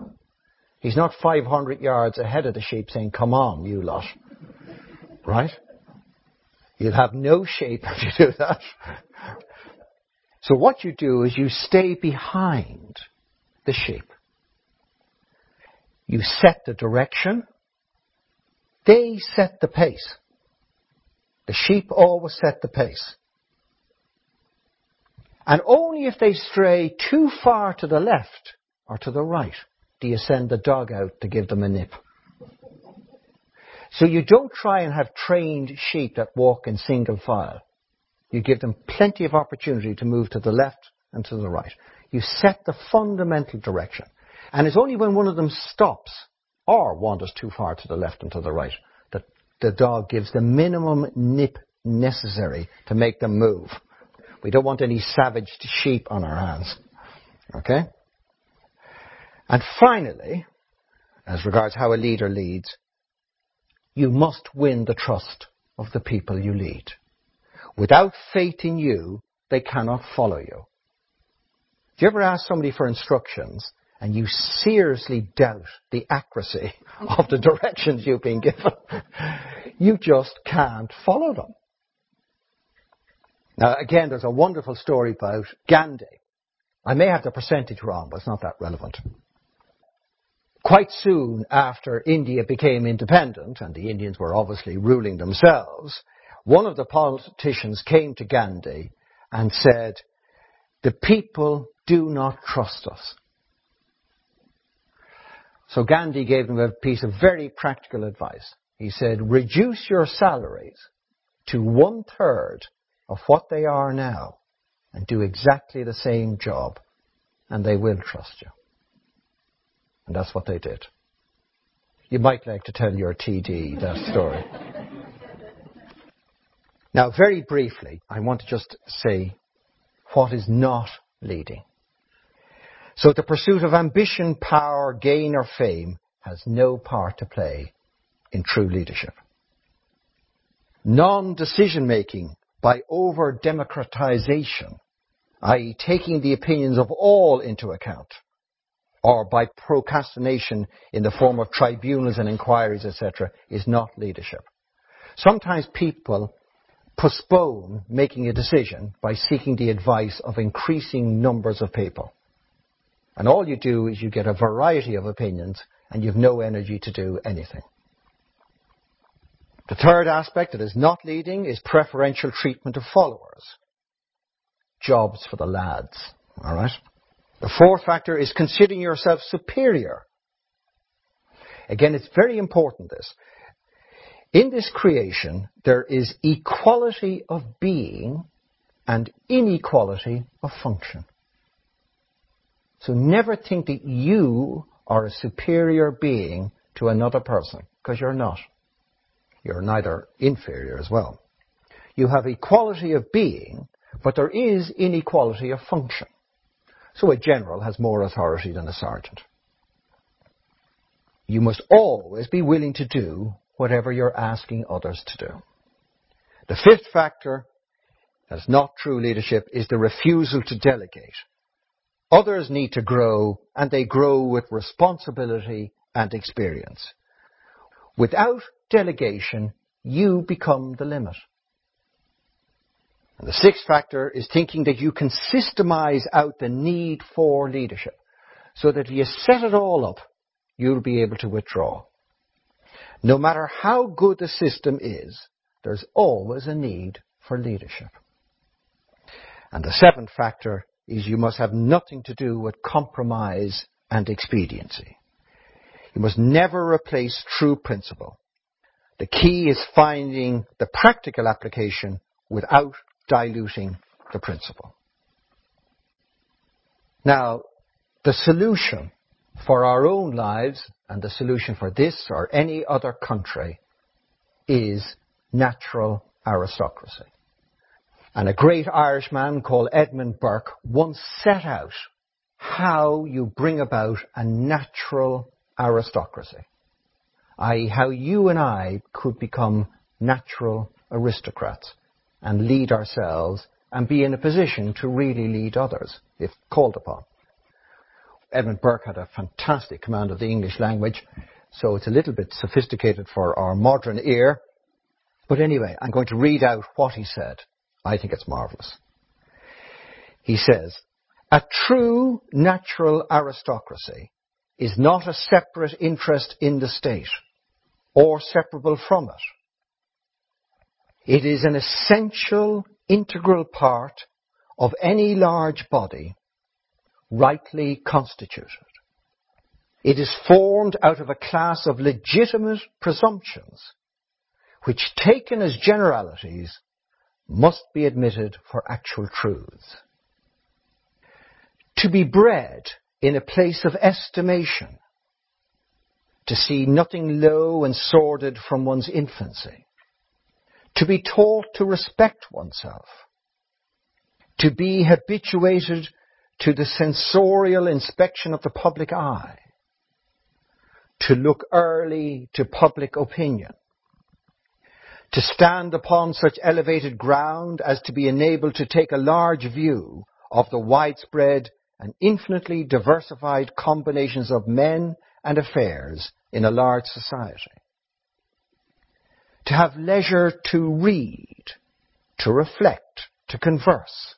He's not 500 yards ahead of the sheep saying, come on, you lot. Right? You'll have no shape [laughs] if you do that. So what you do is you stay behind the sheep. You set the direction. They set the pace. The sheep always set the pace. And only if they stray too far to the left or to the right do you send the dog out to give them a nip. So you don't try and have trained sheep that walk in single file. You give them plenty of opportunity to move to the left and to the right. You set the fundamental direction. And it's only when one of them stops or wanders too far to the left and to the right that the dog gives the minimum nip necessary to make them move. We don't want any savaged sheep on our hands. Okay? And finally, as regards how a leader leads, you must win the trust of the people you lead. Without faith in you, they cannot follow you. Do you ever ask somebody for instructions and you seriously doubt the accuracy [laughs] of the [laughs] directions you've been given? you just can't follow them. Now, again, there's a wonderful story about Gandhi. I may have the percentage wrong, but it's not that relevant. Quite soon after India became independent, and the Indians were obviously ruling themselves, one of the politicians came to Gandhi and said, the people do not trust us. So Gandhi gave him a piece of very practical advice. He said, reduce your salaries to one third of what they are now and do exactly the same job, and they will trust you. And that's what they did. You might like to tell your TD that story. now, very briefly, I want to just say what is not leading. So the pursuit of ambition, power, gain or fame has no part to play in true leadership. Non-decision making by over-democratization, i.e. taking the opinions of all into account, or by procrastination in the form of tribunals and inquiries, etc., is not leadership. Sometimes people postpone making a decision by seeking the advice of increasing numbers of people. And all you do is you get a variety of opinions and you've no energy to do anything. The third aspect that is not leading is preferential treatment of followers. Jobs for the lads. Alright? The fourth factor is considering yourself superior. Again, it's very important this. In this creation, there is equality of being and inequality of function. So never think that you are a superior being to another person, because you're not. You're neither inferior as well. You have equality of being, but there is inequality of function. So a general has more authority than a sergeant. You must always be willing to do whatever you're asking others to do. The fifth factor that's not true leadership is the refusal to delegate. Others need to grow and they grow with responsibility and experience. Without delegation, you become the limit. And the sixth factor is thinking that you can systemize out the need for leadership so that if you set it all up, you'll be able to withdraw. No matter how good the system is, there's always a need for leadership. And the seventh factor is you must have nothing to do with compromise and expediency. You must never replace true principle. The key is finding the practical application without diluting the principle. Now, the solution for our own lives and the solution for this or any other country is natural aristocracy. And a great Irishman called Edmund Burke once set out how you bring about a natural aristocracy i.e. how you and I could become natural aristocrats and lead ourselves and be in a position to really lead others if called upon. Edmund Burke had a fantastic command of the English language, so it's a little bit sophisticated for our modern ear. But anyway, I'm going to read out what he said. I think it's marvellous. He says, a true natural aristocracy is not a separate interest in the state or separable from it. It is an essential, integral part of any large body rightly constituted. It is formed out of a class of legitimate presumptions which taken as generalities must be admitted for actual truths. To be bred in a place of estimation to see nothing low and sordid from one's infancy, to be taught to respect oneself, to be habituated to the censorial inspection of the public eye, to look early to public opinion, to stand upon such elevated ground as to be enabled to take a large view of the widespread and infinitely diversified combinations of men and affairs in a large society. To have leisure to read, to reflect, to converse,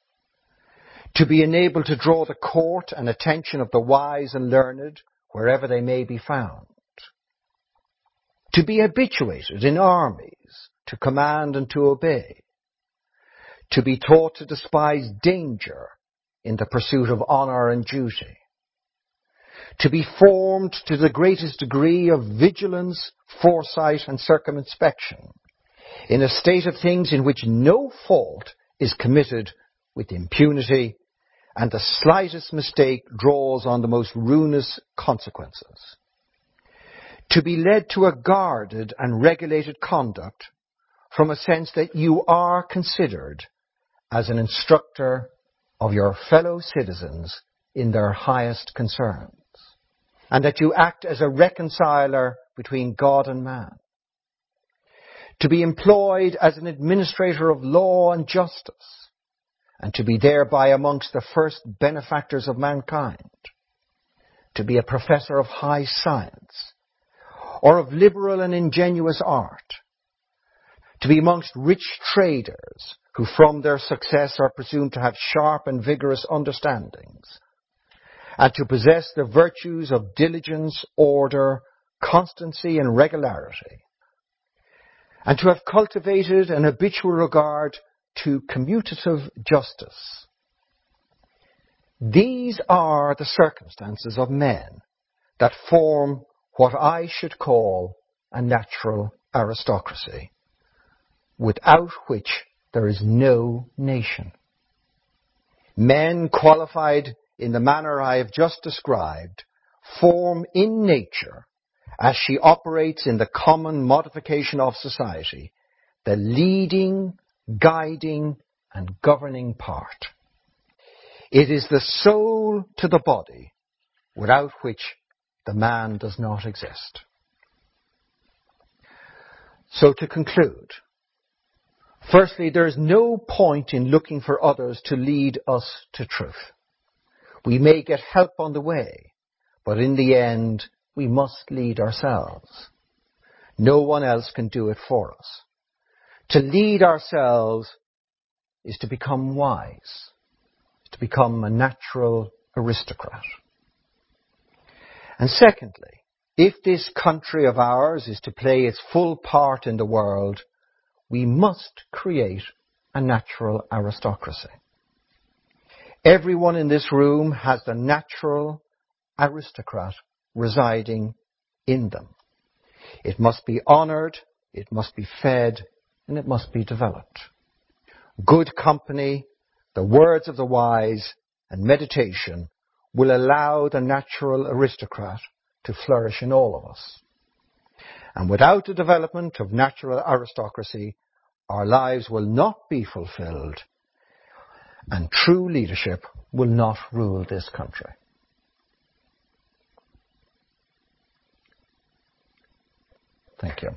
to be enabled to draw the court and attention of the wise and learned wherever they may be found. To be habituated in armies, to command and to obey. To be taught to despise danger in the pursuit of honor and duty. To be formed to the greatest degree of vigilance, foresight and circumspection in a state of things in which no fault is committed with impunity and the slightest mistake draws on the most ruinous consequences. To be led to a guarded and regulated conduct from a sense that you are considered as an instructor of your fellow citizens in their highest concerns, and that you act as a reconciler between God and man. To be employed as an administrator of law and justice, and to be thereby amongst the first benefactors of mankind, to be a professor of high science, or of liberal and ingenuous art, to be amongst rich traders who from their success are presumed to have sharp and vigorous understandings, and to possess the virtues of diligence, order, constancy and regularity, and to have cultivated an habitual regard to commutative justice. These are the circumstances of men that form what I should call a natural aristocracy, without which there is no nation. Men qualified in the manner I have just described form in nature, as she operates in the common modification of society, the leading guiding and governing part. It is the soul to the body without which the man does not exist. So to conclude, firstly, there is no point in looking for others to lead us to truth. We may get help on the way, but in the end, we must lead ourselves. No one else can do it for us. To lead ourselves is to become wise, to become a natural aristocrat. And secondly, if this country of ours is to play its full part in the world, we must create a natural aristocracy. Everyone in this room has the natural aristocrat residing in them. It must be honored, it must be fed, and it must be developed. Good company, the words of the wise, and meditation will allow the natural aristocrat to flourish in all of us. And without the development of natural aristocracy, our lives will not be fulfilled and true leadership will not rule this country. Thank you.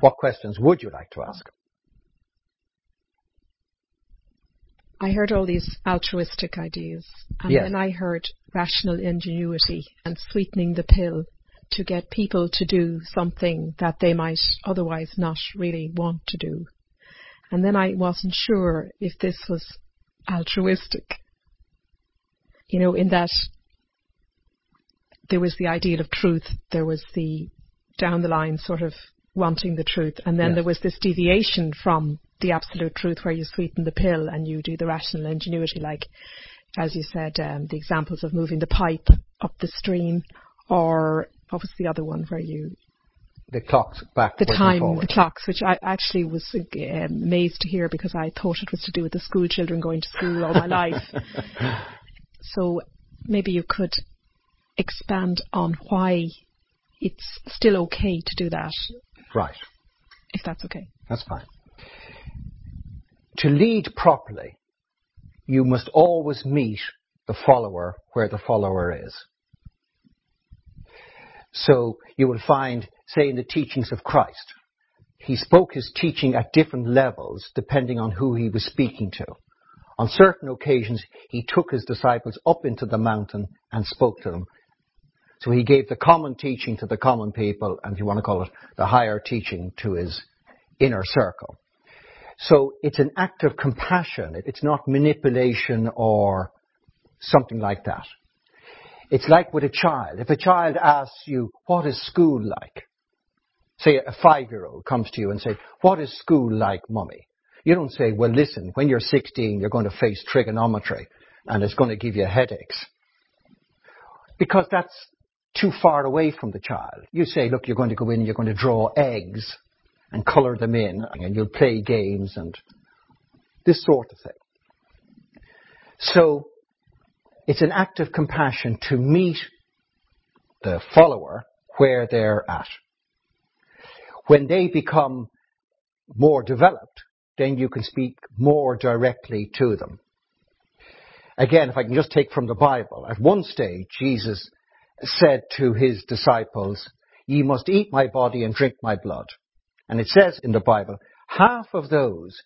What questions would you like to ask? I heard all these altruistic ideas, and Yes. then I heard rational ingenuity and sweetening the pill to get people to do something that they might otherwise not really want to do. And then I wasn't sure if this was altruistic. You know, in that there was the ideal of truth, there was the down the line sort of wanting the truth, and then Yes. there was this deviation from the absolute truth where you sweeten the pill and you do the rational ingenuity, like, as you said, um, the examples of moving the pipe up the stream, or what was the other one where you The clock's back. the time, the clocks, which I actually was uh, amazed to hear because I thought it was to do with the school children going to school all my life. [laughs] So maybe you could expand on why it's still okay to do that. Right. if that's okay. That's fine. To lead properly, you must always meet the follower where the follower is. So you will find, say, in the teachings of Christ, he spoke his teaching at different levels depending on who he was speaking to. On certain occasions, he took his disciples up into the mountain and spoke to them. So he gave the common teaching to the common people, and if you want to call it the higher teaching to his inner circle. So it's an act of compassion. It's not manipulation or something like that. It's like with a child. If a child asks you, what is school like? Say a five-year-old comes to you and says, what is school like, mummy? You don't say, well listen, when you're 16, you're going to face trigonometry and it's going to give you headaches. Because that's too far away from the child. You say, look, you're going to go in, you're going to draw eggs and colour them in and you'll play games and this sort of thing. So it's an act of compassion to meet the follower where they're at. When they become more developed, then you can speak more directly to them. Again, if I can just take from the Bible, at one stage Jesus said to his disciples, Ye must eat my body and drink my blood. And it says in the Bible, half of those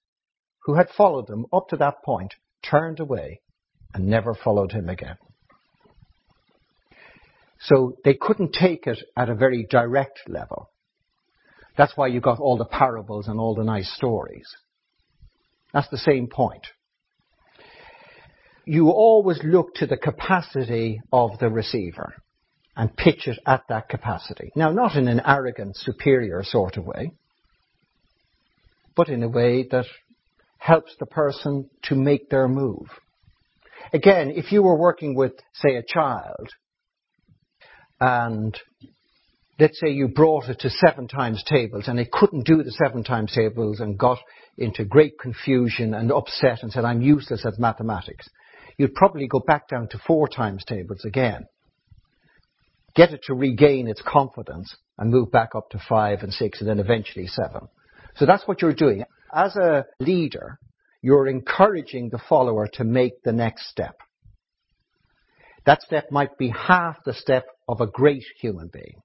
who had followed him up to that point turned away and never followed him again. So they couldn't take it at a very direct level. That's why you got all the parables and all the nice stories. That's the same point. You always look to the capacity of the receiver and pitch it at that capacity. Now, not in an arrogant, superior sort of way, but in a way that helps the person to make their move. Again, if you were working with, say, a child, and let's say you brought it to seven times tables and it couldn't do the seven times tables and got into great confusion and upset and said, I'm useless at mathematics, you'd probably go back down to four times tables again. Get it to regain its confidence and move back up to five and six and then eventually seven. So that's what you're doing. As a leader, you're encouraging the follower to make the next step. That step might be half the step of a great human being.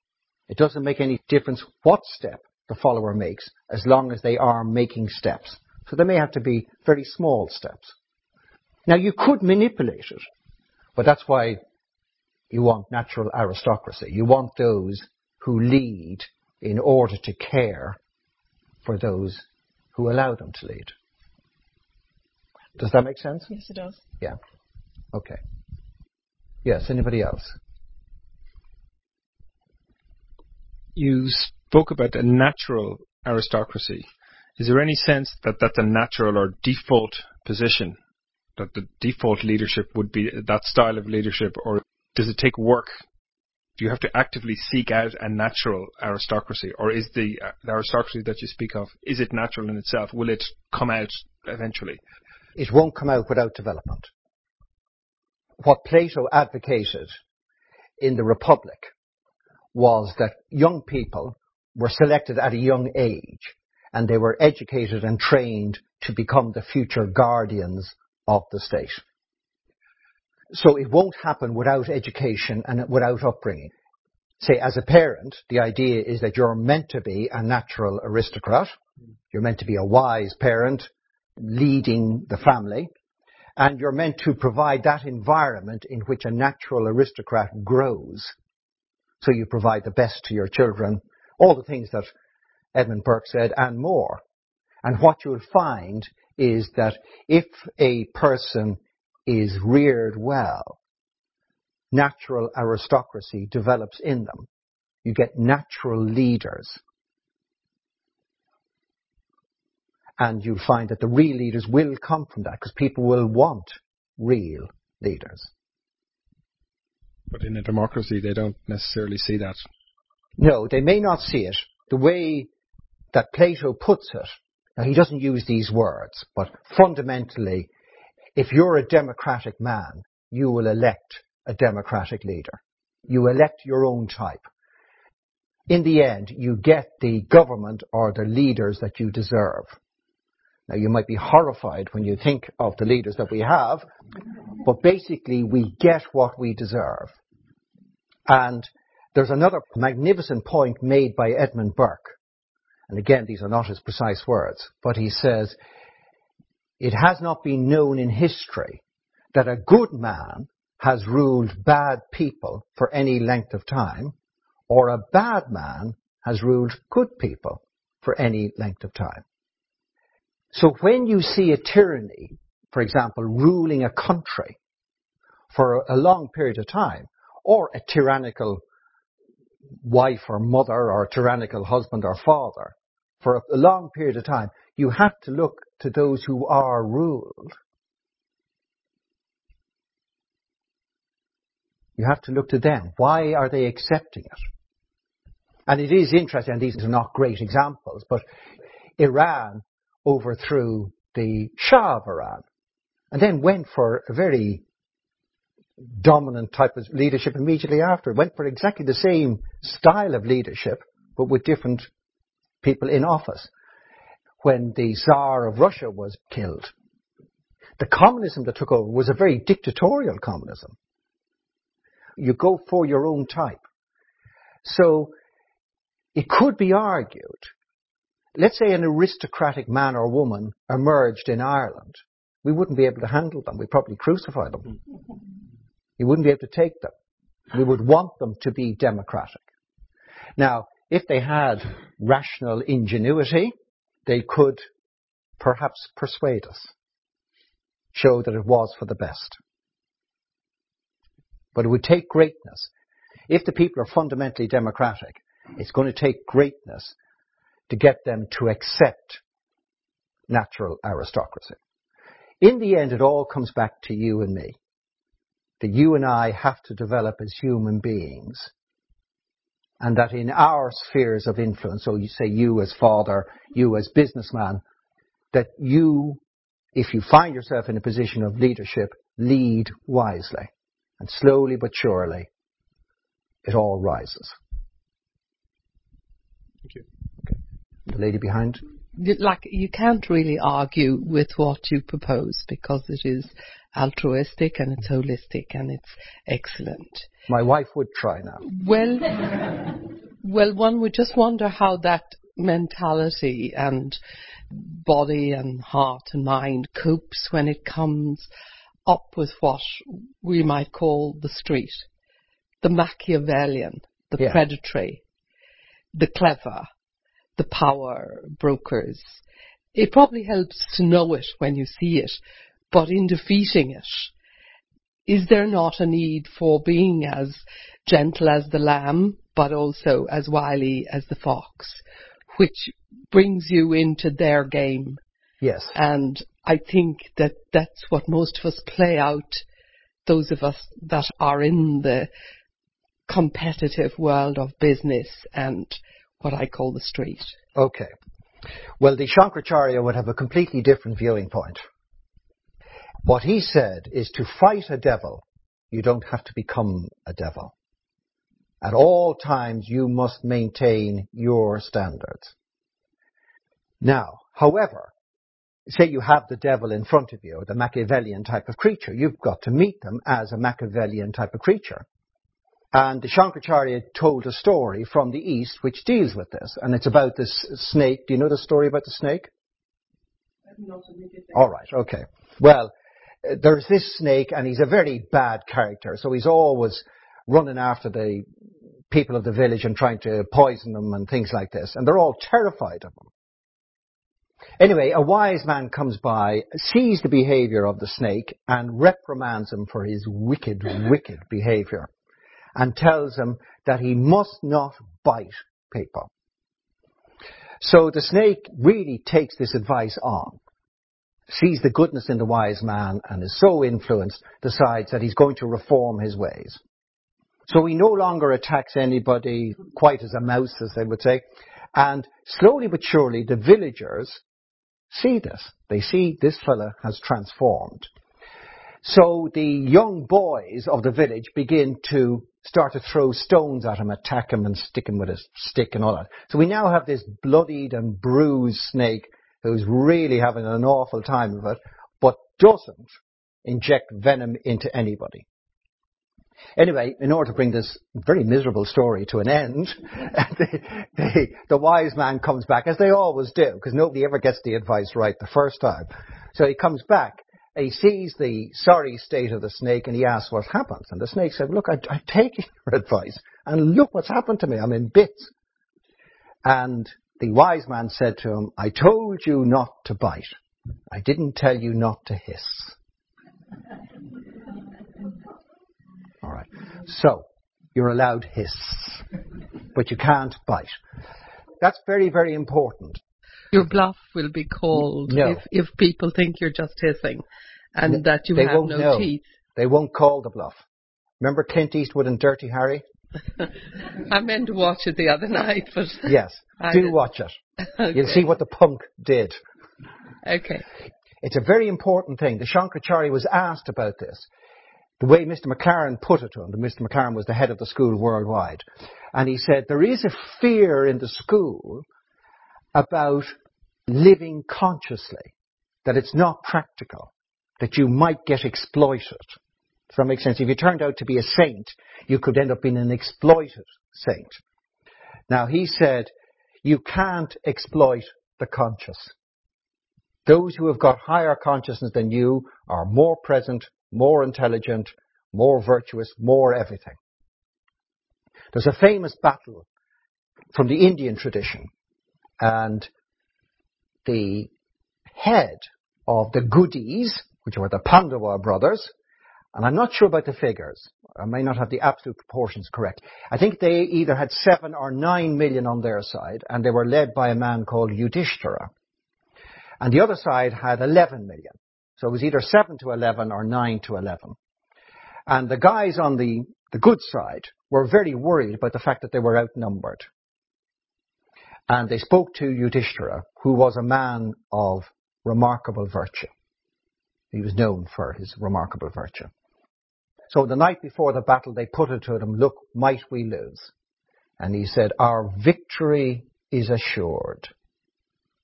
It doesn't make any difference what step the follower makes as long as they are making steps. So they may have to be very small steps. Now you could manipulate it, but that's why you want natural aristocracy. You want those who lead in order to care for those who allow them to lead. Does that make sense? Yes, it does. Yeah. Okay. Yes, anybody else? You spoke about a natural aristocracy. Is there any sense that that's a natural or default position? That the default leadership would be that style of leadership, or does it take work do you have to actively seek out a natural aristocracy, or is the, uh, the aristocracy that you speak of is it natural in itself? Will it come out eventually? It won't come out without development. What Plato advocated in the Republic was that young people were selected at a young age and they were educated and trained to become the future guardians of the state. So it won't happen without education and without upbringing. Say, as a parent, the idea is that you're meant to be a natural aristocrat. You're meant to be a wise parent leading the family. And you're meant to provide that environment in which a natural aristocrat grows. So you provide the best to your children, all the things that Edmund Burke said and more. And what you'll find is that if a person is reared well, natural aristocracy develops in them. You get natural leaders. And you'll find that the real leaders will come from that because people will want real leaders. But in a democracy, they don't necessarily see that. No, they may not see it. The way that Plato puts it, now he doesn't use these words, but fundamentally if you're a democratic man, you will elect a democratic leader. You elect your own type. in the end, you get the government or the leaders that you deserve. Now, you might be horrified when you think of the leaders that we have, but basically, we get what we deserve. And there's another magnificent point made by Edmund Burke. And again, these are not his precise words, but he says, it has not been known in history that a good man has ruled bad people for any length of time, or a bad man has ruled good people for any length of time. So when you see a tyranny, for example, ruling a country for a long period of time, or a tyrannical wife or mother or a tyrannical husband or father for a long period of time, you have to look to those who are ruled. You have to look to them. Why are they accepting it? And it is interesting, and these are not great examples, but Iran overthrew the Shah of Iran and then went for a very dominant type of leadership immediately after. Went for exactly the same style of leadership, but with different people in office. When the Tsar of Russia was killed, the communism that took over was a very dictatorial communism. You go for your own type. So it could be argued, let's say an aristocratic man or woman emerged in Ireland, we wouldn't be able to handle them. We'd probably crucify them. You wouldn't be able to take them. We would want them to be democratic. Now, if they had rational ingenuity, they could perhaps persuade us, show that it was for the best. But it would take greatness. If the people are fundamentally democratic, it's going to take greatness to get them to accept natural aristocracy. In the end, it all comes back to you and me. That you and I have to develop as human beings. And that in our spheres of influence, so you say you as father, you as businessman, that you, if you find yourself in a position of leadership, lead wisely. And slowly but surely, it all rises. Thank you. Okay. The lady behind like you can't really argue with what you propose because it is altruistic and it's holistic and it's excellent. My wife would try now. Well, well, one would just wonder how that mentality and body and heart and mind copes when it comes up with what we might call the street, the Machiavellian, the yeah. predatory, the clever, the power brokers. It probably helps to know it when you see it, but in defeating it, is there not a need for being as gentle as the lamb, but also as wily as the fox, which brings you into their game? Yes. And I think that that's what most of us play out, those of us that are in the competitive world of business and what I call the street. Okay. Well, the Shankaracharya would have a completely different viewing point. What he said is to fight a devil, you don't have to become a devil. At all times, you must maintain your standards. Now, however, say you have the devil in front of you, the Machiavellian type of creature, you've got to meet them as a Machiavellian type of creature. And the Shankaracharya told a story from the East which deals with this. And it's about this snake. Do you know the story about the snake? All right, okay. Well, there's this snake and he's a very bad character. So he's always running after the people of the village and trying to poison them and things like this. And they're all terrified of him. Anyway, a wise man comes by, sees the behavior of the snake and reprimands him for his wicked, wicked behavior and tells him that he must not bite people. So the snake really takes this advice on, sees the goodness in the wise man and is so influenced, decides that he's going to reform his ways. So he no longer attacks anybody quite as a mouse, as they would say. And slowly but surely, the villagers see this. They see this fella has transformed. So the young boys of the village begin to start to throw stones at him, attack him, and stick him with a stick and all that. So we now have this bloodied and bruised snake who's really having an awful time of it, but doesn't inject venom into anybody. Anyway, in order to bring this very miserable story to an end, [laughs] the, the, the, wise man comes back, as they always do, because nobody ever gets the advice right the first time. So he comes back, he sees the sorry state of the snake, and he asks what happened. And the snake said, look, I, I've taken [laughs] your advice, and look what's happened to me. I'm in bits. And the wise man said to him, I told you not to bite. I didn't tell you not to hiss. [laughs] All right. So, you're allowed hiss, but you can't bite. That's very, very important. Your bluff will be called No. if, if people think you're just hissing and N- that you they have won't no know. teeth. They won't call the bluff. Remember Clint Eastwood and Dirty Harry? [laughs] I meant to watch it the other night, but [laughs] Yes. [laughs] I Do did- watch it. okay. You'll see what the punk did. Okay. It's a very important thing. The Shankaracharya was asked about this. The way Mr. MacLaren put it to him, Mr. MacLaren was the head of the school worldwide, and he said there is a fear in the school about living consciously, that it's not practical, that you might get exploited. Does that make sense? If you turned out to be a saint, you could end up being an exploited saint. Now he said, you can't exploit the conscious. Those who have got higher consciousness than you are more present, more intelligent, more virtuous, more everything. There's a famous battle from the Indian tradition, and the head of the Goodies, which were the Pandava brothers, and I'm not sure about the figures. I may not have the absolute proportions correct. I think they either had seven or nine million on their side, and they were led by a man called Yudhishthira. And the other side had 11 million. So it was either 7 to 11 or 9 to 11. And the guys on the, the good side were very worried about the fact that they were outnumbered. And they spoke to Yudhishthira, who was a man of remarkable virtue. He was known for his remarkable virtue. So the night before the battle, they put it to him, look, might we lose? And he said, our victory is assured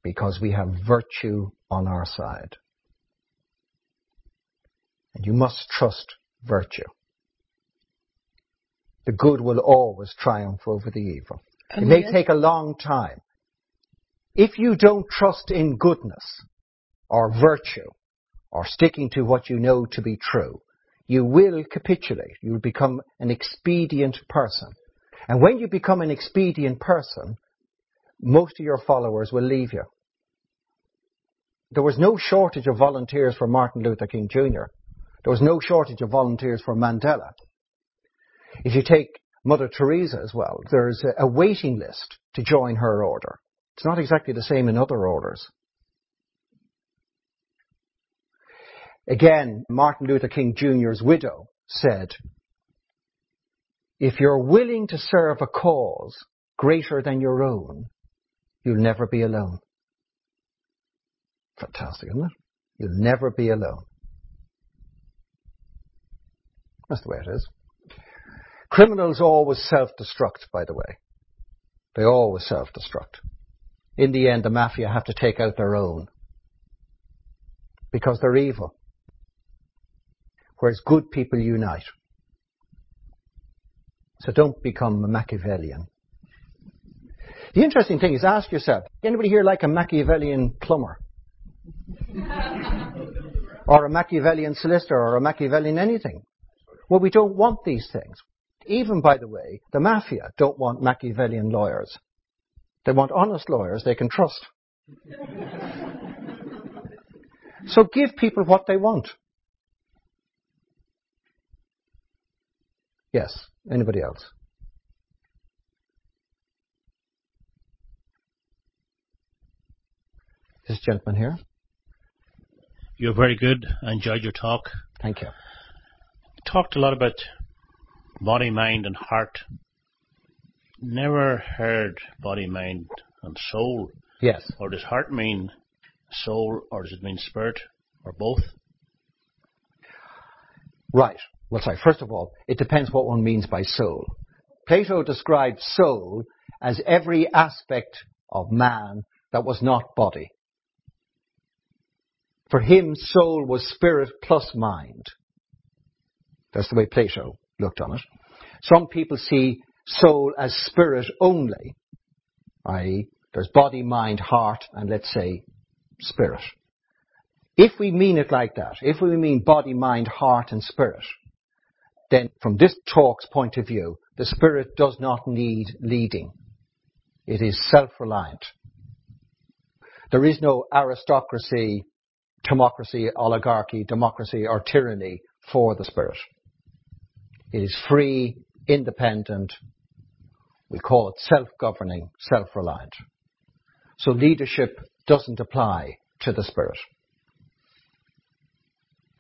because we have virtue on our side. And you must trust virtue. The good will always triumph over the evil. It may take a long time. If you don't trust in goodness or virtue or sticking to what you know to be true, you will capitulate. You will become an expedient person. And when you become an expedient person, most of your followers will leave you. There was no shortage of volunteers for Martin Luther King Jr. There was no shortage of volunteers for Mandela. If you take Mother Teresa as well, there's a- waiting list to join her order. It's not exactly the same in other orders. Again, Martin Luther King Jr.'s widow said, if you're willing to serve a cause greater than your own, you'll never be alone. Fantastic, isn't it? You'll never be alone. That's the way it is. Criminals always self-destruct, by the way. They always self-destruct. In the end, the mafia have to take out their own. Because they're evil. Whereas good people unite. So don't become a Machiavellian. The interesting thing is ask yourself, anybody here like a Machiavellian plumber? [laughs] or a Machiavellian solicitor or a Machiavellian anything? Well, we don't want these things. Even, by the way, the mafia don't want Machiavellian lawyers. They want honest lawyers they can trust. [laughs] so give people what they want. Yes. Anybody else? This gentleman here. You're very good. I enjoyed your talk. Thank you. Talked a lot about body, mind, and heart. Never heard body, mind, and soul. Yes. Or does heart mean soul, or does it mean spirit, or both? Right. Well, sorry, first of all, it depends what one means by soul. Plato described soul as every aspect of man that was not body. For him, soul was spirit plus mind. That's the way Plato looked on it. Some people see soul as spirit only, i.e., there's body, mind, heart, and let's say spirit. If we mean it like that, if we mean body, mind, heart, and spirit, then from this talk's point of view, the spirit does not need leading. It is self-reliant. There is no aristocracy, democracy, oligarchy, democracy, or tyranny for the spirit. It is free, independent, we call it self-governing, self-reliant. So leadership doesn't apply to the spirit.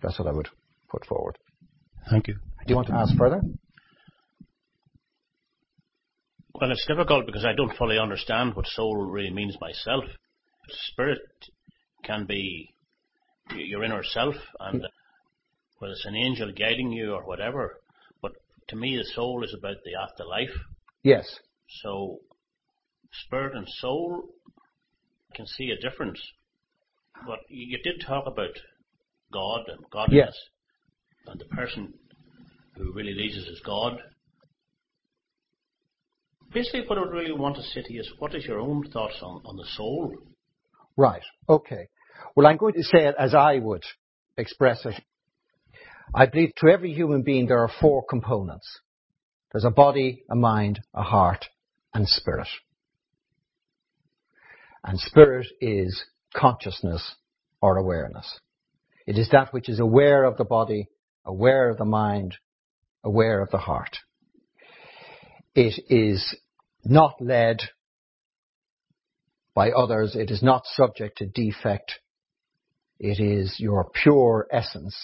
That's what I would put forward. Thank you. Do you want to ask further? Well, it's difficult because I don't fully understand what soul really means myself. Spirit can be your inner self, and mm. whether it's an angel guiding you or whatever. To me, the soul is about the afterlife. Yes. So, spirit and soul can see a difference. But you did talk about God and godliness, Yes. and the person who really leads us is God. Basically, what I would really want to say to you is, what is your own thoughts on, on the soul? Right. Okay. Well, I'm going to say it as I would express it. I believe to every human being there are four components. There's a body, a mind, a heart, and spirit. And spirit is consciousness or awareness. It is that which is aware of the body, aware of the mind, aware of the heart. It is not led by others. It is not subject to defect. It is your pure essence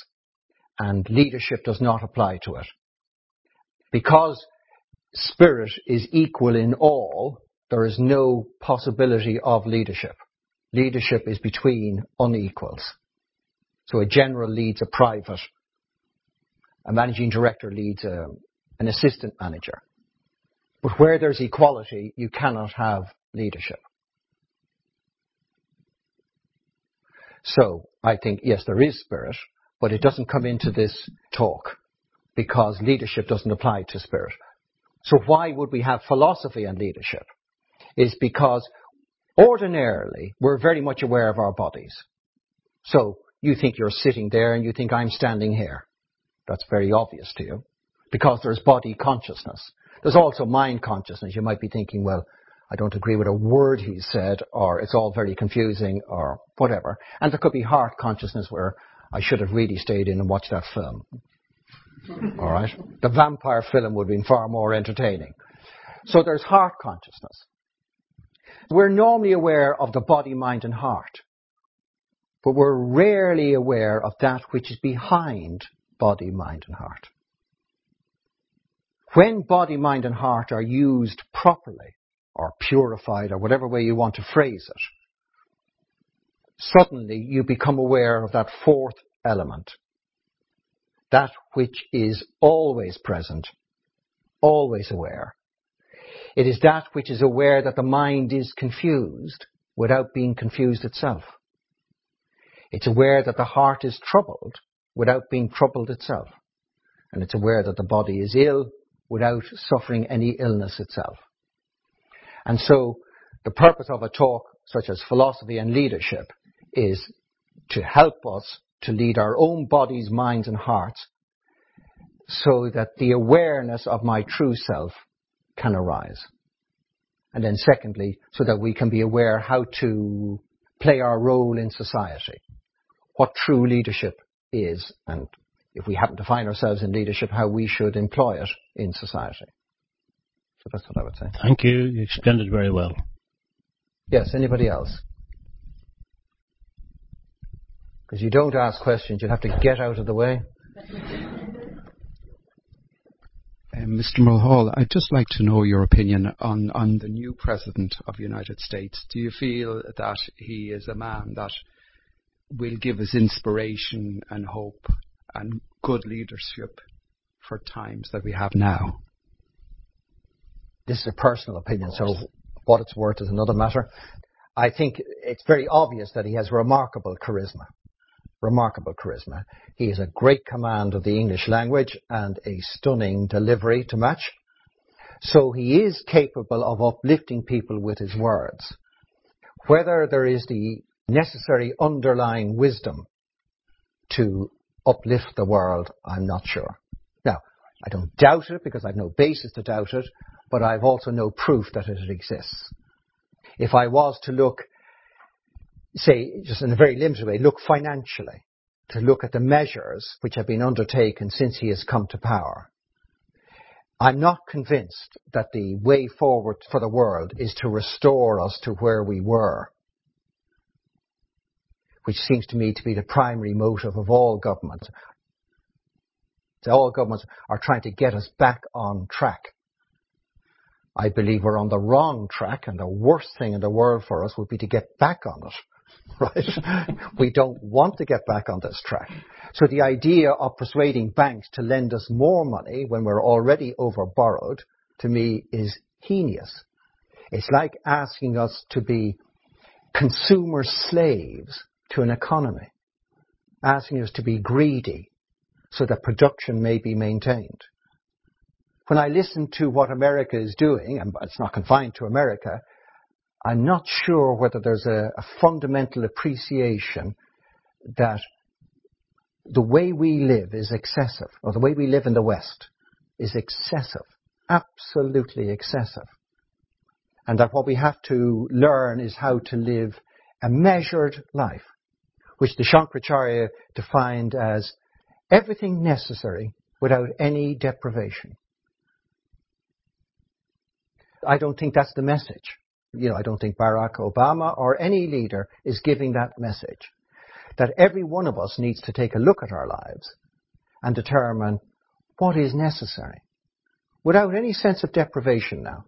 and leadership does not apply to it. Because spirit is equal in all, there is no possibility of leadership. Leadership is between unequals. So a general leads a private. A managing director leads a, an assistant manager. But where there's equality, you cannot have leadership. So I think, yes, there is spirit, but it doesn't come into this talk because leadership doesn't apply to spirit. So why would we have philosophy and leadership? Is because ordinarily we're very much aware of our bodies. So you think you're sitting there and you think I'm standing here. That's very obvious to you because there's body consciousness. There's also mind consciousness. You might be thinking, well, I don't agree with a word he said, or it's all very confusing, or whatever. And there could be heart consciousness where I should have really stayed in and watched that film. all right? The vampire film would have been far more entertaining. So there's heart consciousness. We're normally aware of the body, mind, and heart, but we're rarely aware of that which is behind body, mind, and heart. When body, mind, and heart are used properly, or purified, or whatever way you want to phrase it, suddenly you become aware of that fourth element. That which is always present, always aware. It is that which is aware that the mind is confused without being confused itself. It's aware that the heart is troubled without being troubled itself. And it's aware that the body is ill without suffering any illness itself. And so the purpose of a talk such as philosophy and leadership is to help us to lead our own bodies, minds and hearts so that the awareness of my true self can arise. And then secondly, so that we can be aware how to play our role in society, what true leadership is, and if we happen to find ourselves in leadership, how we should employ it in society. So that's what I would say. Thank you. You explained it very well. Yes, anybody else? Because you don't ask questions, you have to get out of the way. [laughs] Um, Mr. Mulhall, I'd just like to know your opinion on, on the new President of the United States. Do you feel that he is a man that will give us inspiration and hope and good leadership for times that we have now? This is a personal opinion, so what it's worth is another matter. I think it's very obvious that he has remarkable charisma. Remarkable charisma. He has a great command of the English language and a stunning delivery to match. So he is capable of uplifting people with his words. Whether there is the necessary underlying wisdom to uplift the world, I'm not sure. Now, I don't doubt it because I've no basis to doubt it, but I've also no proof that it exists. If I was to look, say, just in a very limited way, look financially, to look at the measures which have been undertaken since he has come to power, I'm not convinced that the way forward for the world is to restore us to where we were, which seems to me to be the primary motive of all governments. All governments are trying to get us back on track. I believe we're on the wrong track, and the worst thing in the world for us would be to get back on it. [laughs] Right? we don't want to get back on this track. So the idea of persuading banks to lend us more money when we're already overborrowed, to me, is heinous. It's like asking us to be consumer slaves to an economy, asking us to be greedy so that production may be maintained. When I listen to what America is doing, and it's not confined to America, I'm not sure whether there's a, a fundamental appreciation that the way we live is excessive, or the way we live in the West is excessive, absolutely excessive. And that what we have to learn is how to live a measured life, which the Shankaracharya defined as everything necessary without any deprivation. I don't think that's the message. You know, I don't think Barack Obama or any leader is giving that message. That every one of us needs to take a look at our lives and determine what is necessary without any sense of deprivation now.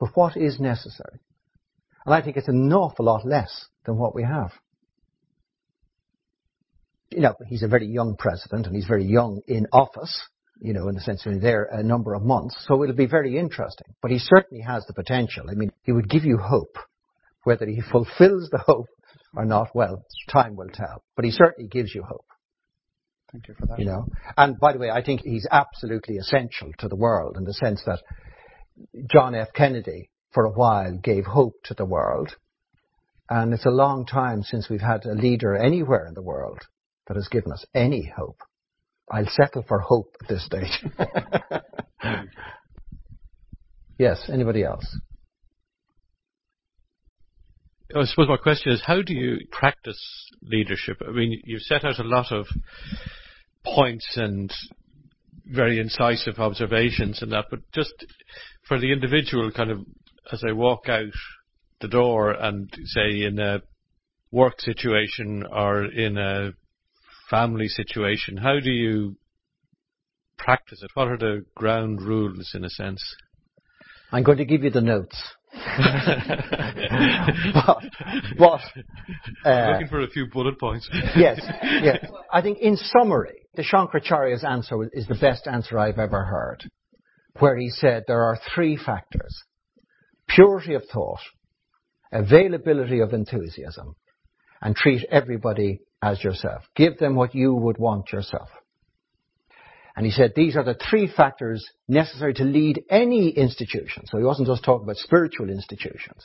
But what is necessary? And I think it's an awful lot less than what we have. You know, he's a very young president and he's very young in office you know, in the sense of there a uh, number of months. So it'll be very interesting. But he certainly has the potential. I mean, he would give you hope. Whether he fulfills the hope or not, well, time will tell. But he certainly gives you hope. Thank you for that. You know, and by the way, I think he's absolutely essential to the world in the sense that John F. Kennedy, for a while, gave hope to the world. And it's a long time since we've had a leader anywhere in the world that has given us any hope. I'll settle for hope at this stage. [laughs] yes, anybody else? I suppose my question is, how do you practice leadership? I mean, you've set out a lot of points and very incisive observations and that, but just for the individual kind of as I walk out the door and say in a work situation or in a family situation, how do you practice it? What are the ground rules, in a sense? I'm going to give you the notes. [laughs] but, but uh, looking for a few bullet points. [laughs] yes, yes. I think in summary, the Shankaracharya's answer is the best answer I've ever heard, where he said there are three factors: purity of thought, availability of enthusiasm, and treat everybody as yourself. Give them what you would want yourself. And he said these are the three factors necessary to lead any institution. So he wasn't just talking about spiritual institutions.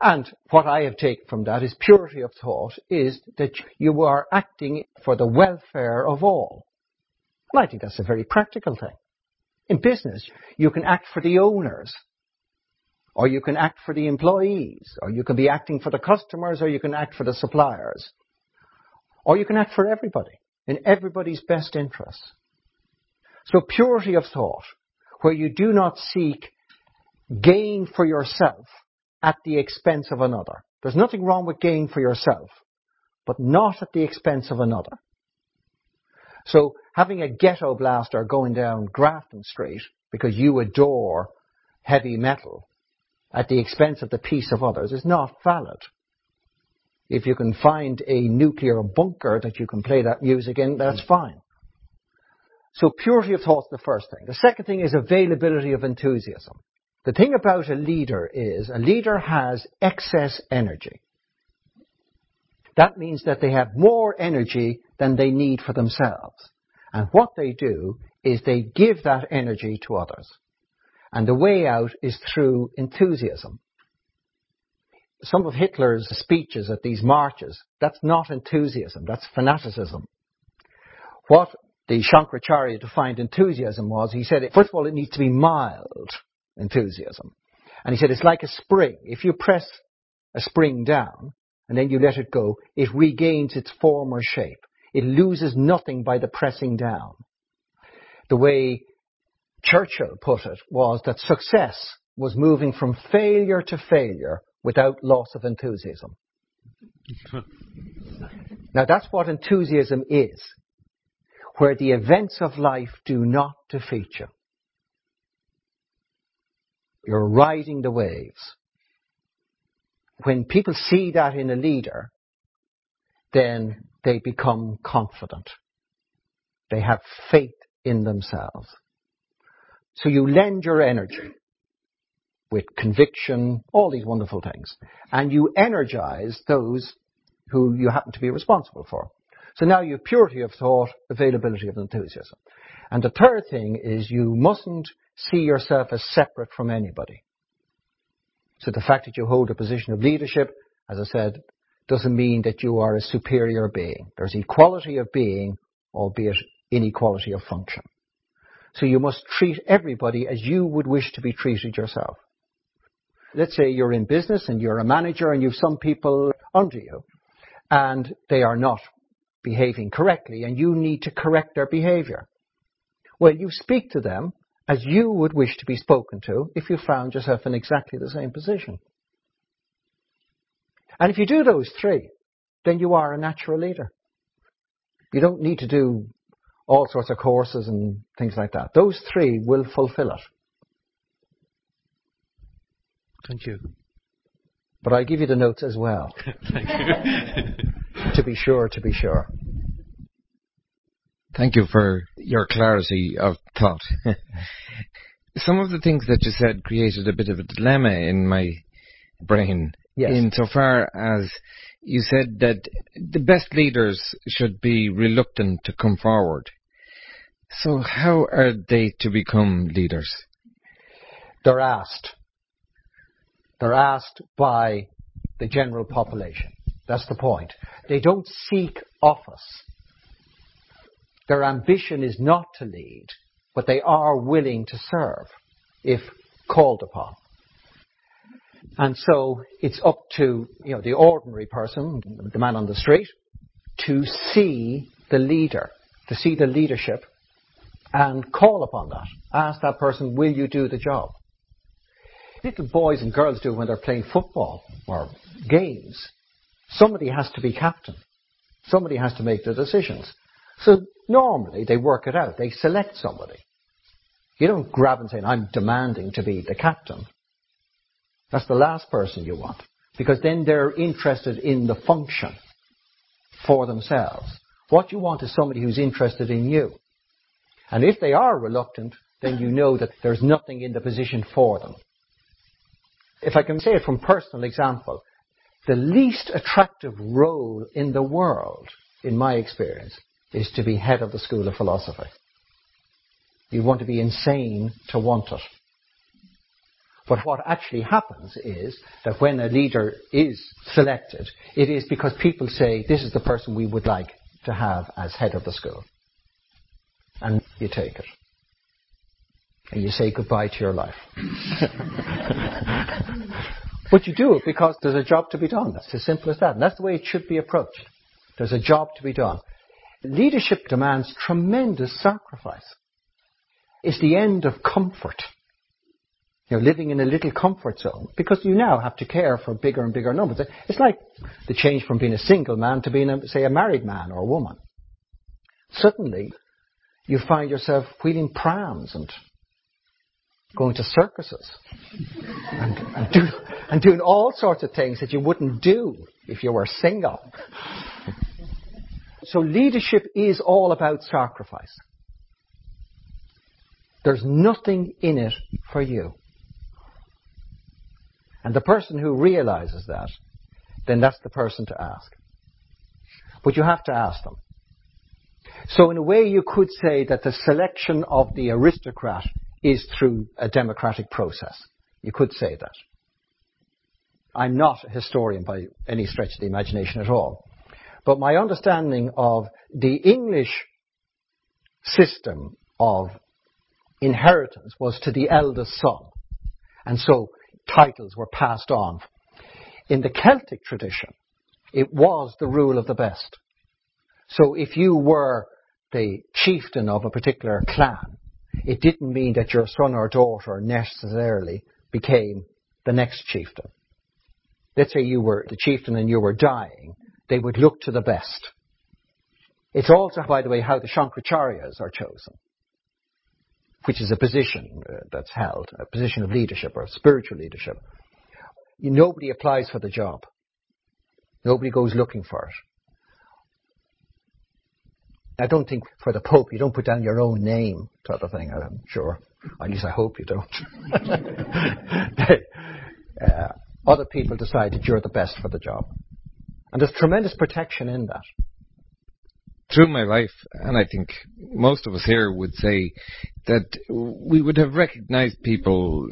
And what I have taken from that is purity of thought is that you are acting for the welfare of all. And I think that's a very practical thing. In business, you can act for the owners, or you can act for the employees, or you can be acting for the customers, or you can act for the suppliers. Or you can act for everybody, in everybody's best interests. So purity of thought, where you do not seek gain for yourself at the expense of another. There's nothing wrong with gain for yourself, but not at the expense of another. So having a ghetto blaster going down Grafton Street because you adore heavy metal at the expense of the peace of others is not valid. If you can find a nuclear bunker that you can play that music in, that's mm. fine. So purity of thought is the first thing. The second thing is availability of enthusiasm. The thing about a leader is a leader has excess energy. That means that they have more energy than they need for themselves. And what they do is they give that energy to others. And the way out is through enthusiasm. Some of Hitler's speeches at these marches, that's not enthusiasm, that's fanaticism. What the Shankaracharya defined enthusiasm was, he said, first of all, it needs to be mild enthusiasm. And he said, it's like a spring. If you press a spring down and then you let it go, it regains its former shape. It loses nothing by the pressing down. The way Churchill put it was that success was moving from failure to failure without loss of enthusiasm. [laughs] now that's what enthusiasm is where the events of life do not defeat you. You're riding the waves. When people see that in a leader, then they become confident. They have faith in themselves. So you lend your energy with conviction, all these wonderful things, and you energize those who you happen to be responsible for. So now you have purity of thought, availability of enthusiasm. And the third thing is you mustn't see yourself as separate from anybody. So the fact that you hold a position of leadership, as I said, doesn't mean that you are a superior being. There's equality of being, albeit inequality of function. So you must treat everybody as you would wish to be treated yourself. Let's say you're in business and you're a manager and you've some people under you and they are not behaving correctly and you need to correct their behavior. Well, you speak to them as you would wish to be spoken to if you found yourself in exactly the same position. And if you do those three, then you are a natural leader. You don't need to do all sorts of courses and things like that. Those three will fulfill it. Thank you. But I give you the notes as well. [laughs] Thank you. [laughs] to be sure, to be sure. Thank you for your clarity of thought. [laughs] Some of the things that you said created a bit of a dilemma in my brain. Yes. Insofar as you said that the best leaders should be reluctant to come forward. So how are they to become leaders? They're asked. They're asked by the general population. That's the point. They don't seek office. Their ambition is not to lead, but they are willing to serve if called upon. And so it's up to you know the ordinary person, the man on the street, to see the leader, to see the leadership, and call upon that. Ask that person, "Will you do the job?" Little boys and girls do when they're playing football or games. Somebody has to be captain. Somebody has to make the decisions. So normally they work it out. They select somebody. You don't grab and say, I'm demanding to be the captain. That's the last person you want. Because then they're interested in the function for themselves. What you want is somebody who's interested in you. And if they are reluctant, then you know that there's nothing in the position for them. If I can say it from personal example, the least attractive role in the world, in my experience, is to be head of the School of Philosophy. You want to be insane to want it. But what actually happens is that when a leader is selected, it is because people say, this is the person we would like to have as head of the school. And you take it. And you say goodbye to your life. [laughs] But you do it because there's a job to be done. That's as simple as that. And that's the way it should be approached. There's a job to be done. Leadership demands tremendous sacrifice. It's the end of comfort. You know, living in a little comfort zone because you now have to care for bigger and bigger numbers. It's like the change from being a single man to being, a, say, a married man or a woman. Suddenly, you find yourself wheeling prams and going to circuses and, and, do, and doing all sorts of things that you wouldn't do if you were single. So leadership is all about sacrifice. There's nothing in it for you. And the person who realizes that, then that's the person to ask. But you have to ask them. So in a way you could say that the selection of the aristocrat is through a democratic process. You could say that. I'm not a historian by any stretch of the imagination at all. But my understanding of the English system of inheritance was to the eldest son. And so titles were passed on. In the Celtic tradition, it was the rule of the best. So if you were the chieftain of a particular clan, it didn't mean that your son or daughter necessarily became the next chieftain. Let's say you were the chieftain and you were dying, they would look to the best. It's also, by the way, how the Shankaracharyas are chosen, which is a position uh, that's held, a position of leadership or spiritual leadership. Nobody applies for the job. Nobody goes looking for it. I don't think for the Pope you don't put down your own name, sort of thing. I'm sure. At least I hope you don't. [laughs] uh, other people decide that you're the best for the job, and there's tremendous protection in that. Through my life, and I think most of us here would say that we would have recognised people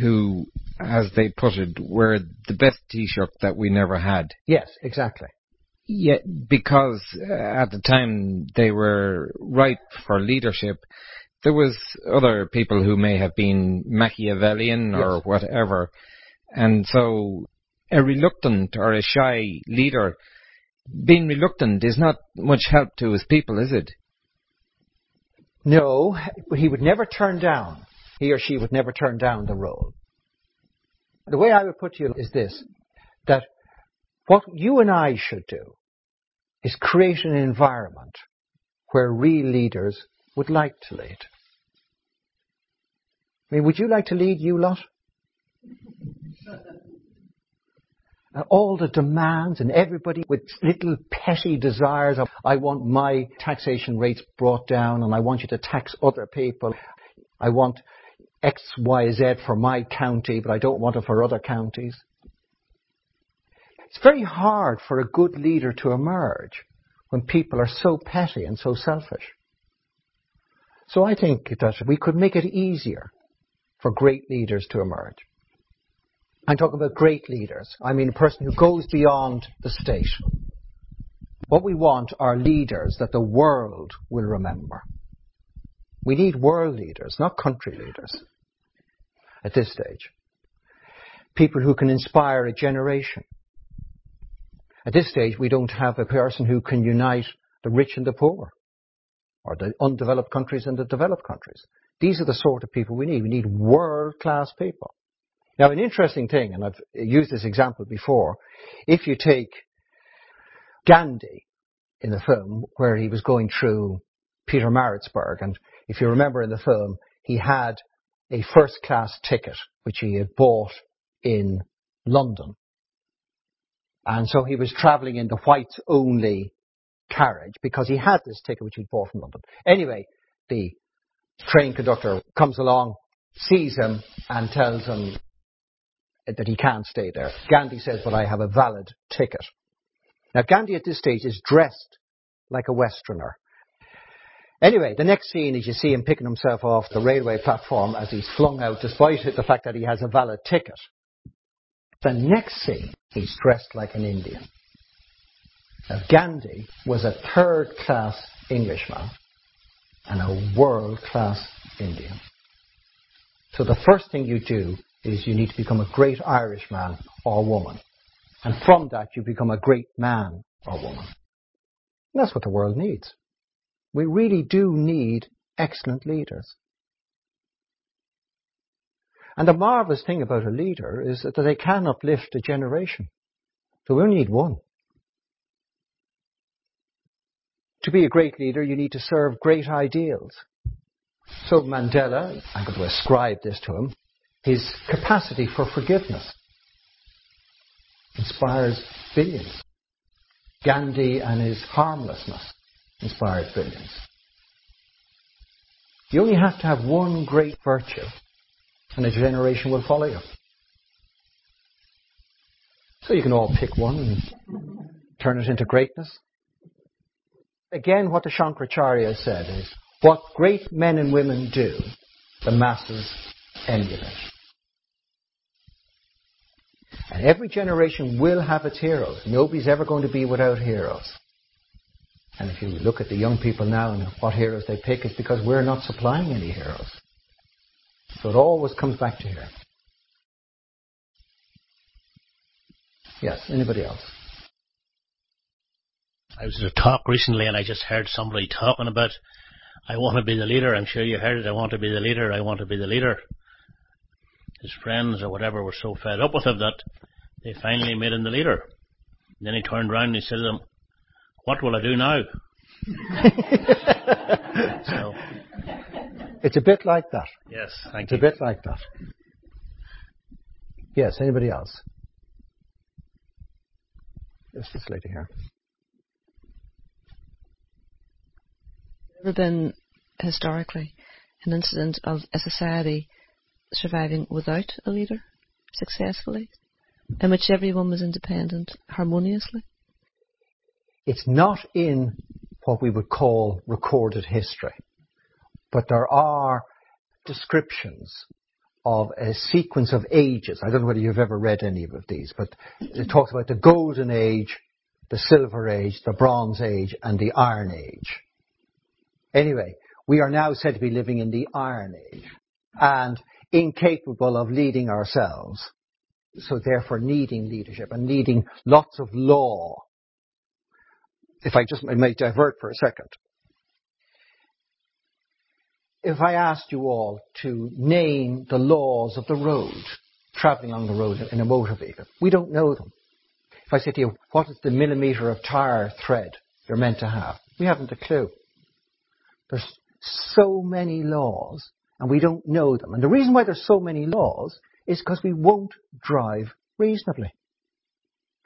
who, as they put it, were the best Taoiseach that we never had. Yes, exactly. Yeah, because uh, at the time they were ripe for leadership. There was other people who may have been Machiavellian or Yes. whatever, and so a reluctant or a shy leader being reluctant is not much help to his people, is it? No, he would never turn down. He or she would never turn down the role. The way I would put to you is this: that what you and I should do is create an environment where real leaders would like to lead. I mean, would you like to lead, you lot? And [laughs] uh, all the demands and everybody with little petty desires of, I want my taxation rates brought down and I want you to tax other people. I want X, Y, Z for my county, but I don't want it for other counties. It's very hard for a good leader to emerge when people are so petty and so selfish. So I think that we could make it easier for great leaders to emerge. I'm talking about great leaders. I mean a person who goes beyond the state. What we want are leaders that the world will remember. We need world leaders, not country leaders at this stage. People who can inspire a generation. At this stage, we don't have a person who can unite the rich and the poor, or the undeveloped countries and the developed countries. These are the sort of people we need. We need world class people. Now, an interesting thing, and I've used this example before, if you take Gandhi in the film, where he was going through Pietermaritzburg, and if you remember in the film, he had a first class ticket, which he had bought in London. And so he was travelling in the whites only carriage because he had this ticket which he'd bought from London. Anyway, the train conductor comes along, sees him, and tells him that he can't stay there. Gandhi says, but I have a valid ticket. Now Gandhi at this stage is dressed like a Westerner. Anyway, the next scene is you see him picking himself off the railway platform as he's flung out despite the fact that he has a valid ticket. The next scene, he's dressed like an Indian. Now Gandhi was a third class Englishman and a world class Indian. So the first thing you do is you need to become a great Irishman or woman. And from that you become a great man or woman. And that's what the world needs. We really do need excellent leaders. And the marvelous thing about a leader is that they can uplift a generation. So we only need one. To be a great leader, you need to serve great ideals. So Mandela, I'm going to ascribe this to him, his capacity for forgiveness inspires billions. Gandhi and his harmlessness inspired billions. You only have to have one great virtue, and a generation will follow you. So you can all pick one and turn it into greatness. Again, what the Shankaracharya said is, what great men and women do, the masses emulate. And every generation will have its heroes. Nobody's ever going to be without heroes. And if you look at the young people now and what heroes they pick, it's because we're not supplying any heroes. So it always comes back to here. Yes, anybody else? I was at a talk recently and I just heard somebody talking about, I want to be the leader. I'm sure you heard it. I want to be the leader. I want to be the leader. His friends or whatever were so fed up with him that they finally made him the leader. And then he turned around and he said to them, What will I do now? [laughs] so, it's a bit like that. Yes, thank it's you. It's a bit like that. Yes, anybody else? Yes, this lady here. Ever been historically an incident of a society surviving without a leader successfully, in which everyone was independent harmoniously? It's not in what we would call recorded history, but there are descriptions of a sequence of ages. I don't know whether you've ever read any of these, but it talks about the golden age, the silver age, the bronze age, and the iron age. Anyway, we are now said to be living in the iron age and incapable of leading ourselves. So therefore needing leadership and needing lots of law. If I just I may divert for a second. If I asked you all to name the laws of the road, traveling along the road in a motor vehicle, we don't know them. If I say to you, what is the millimeter of tire thread you're meant to have? We haven't a clue. There's so many laws and we don't know them. And the reason why there's so many laws is because we won't drive reasonably.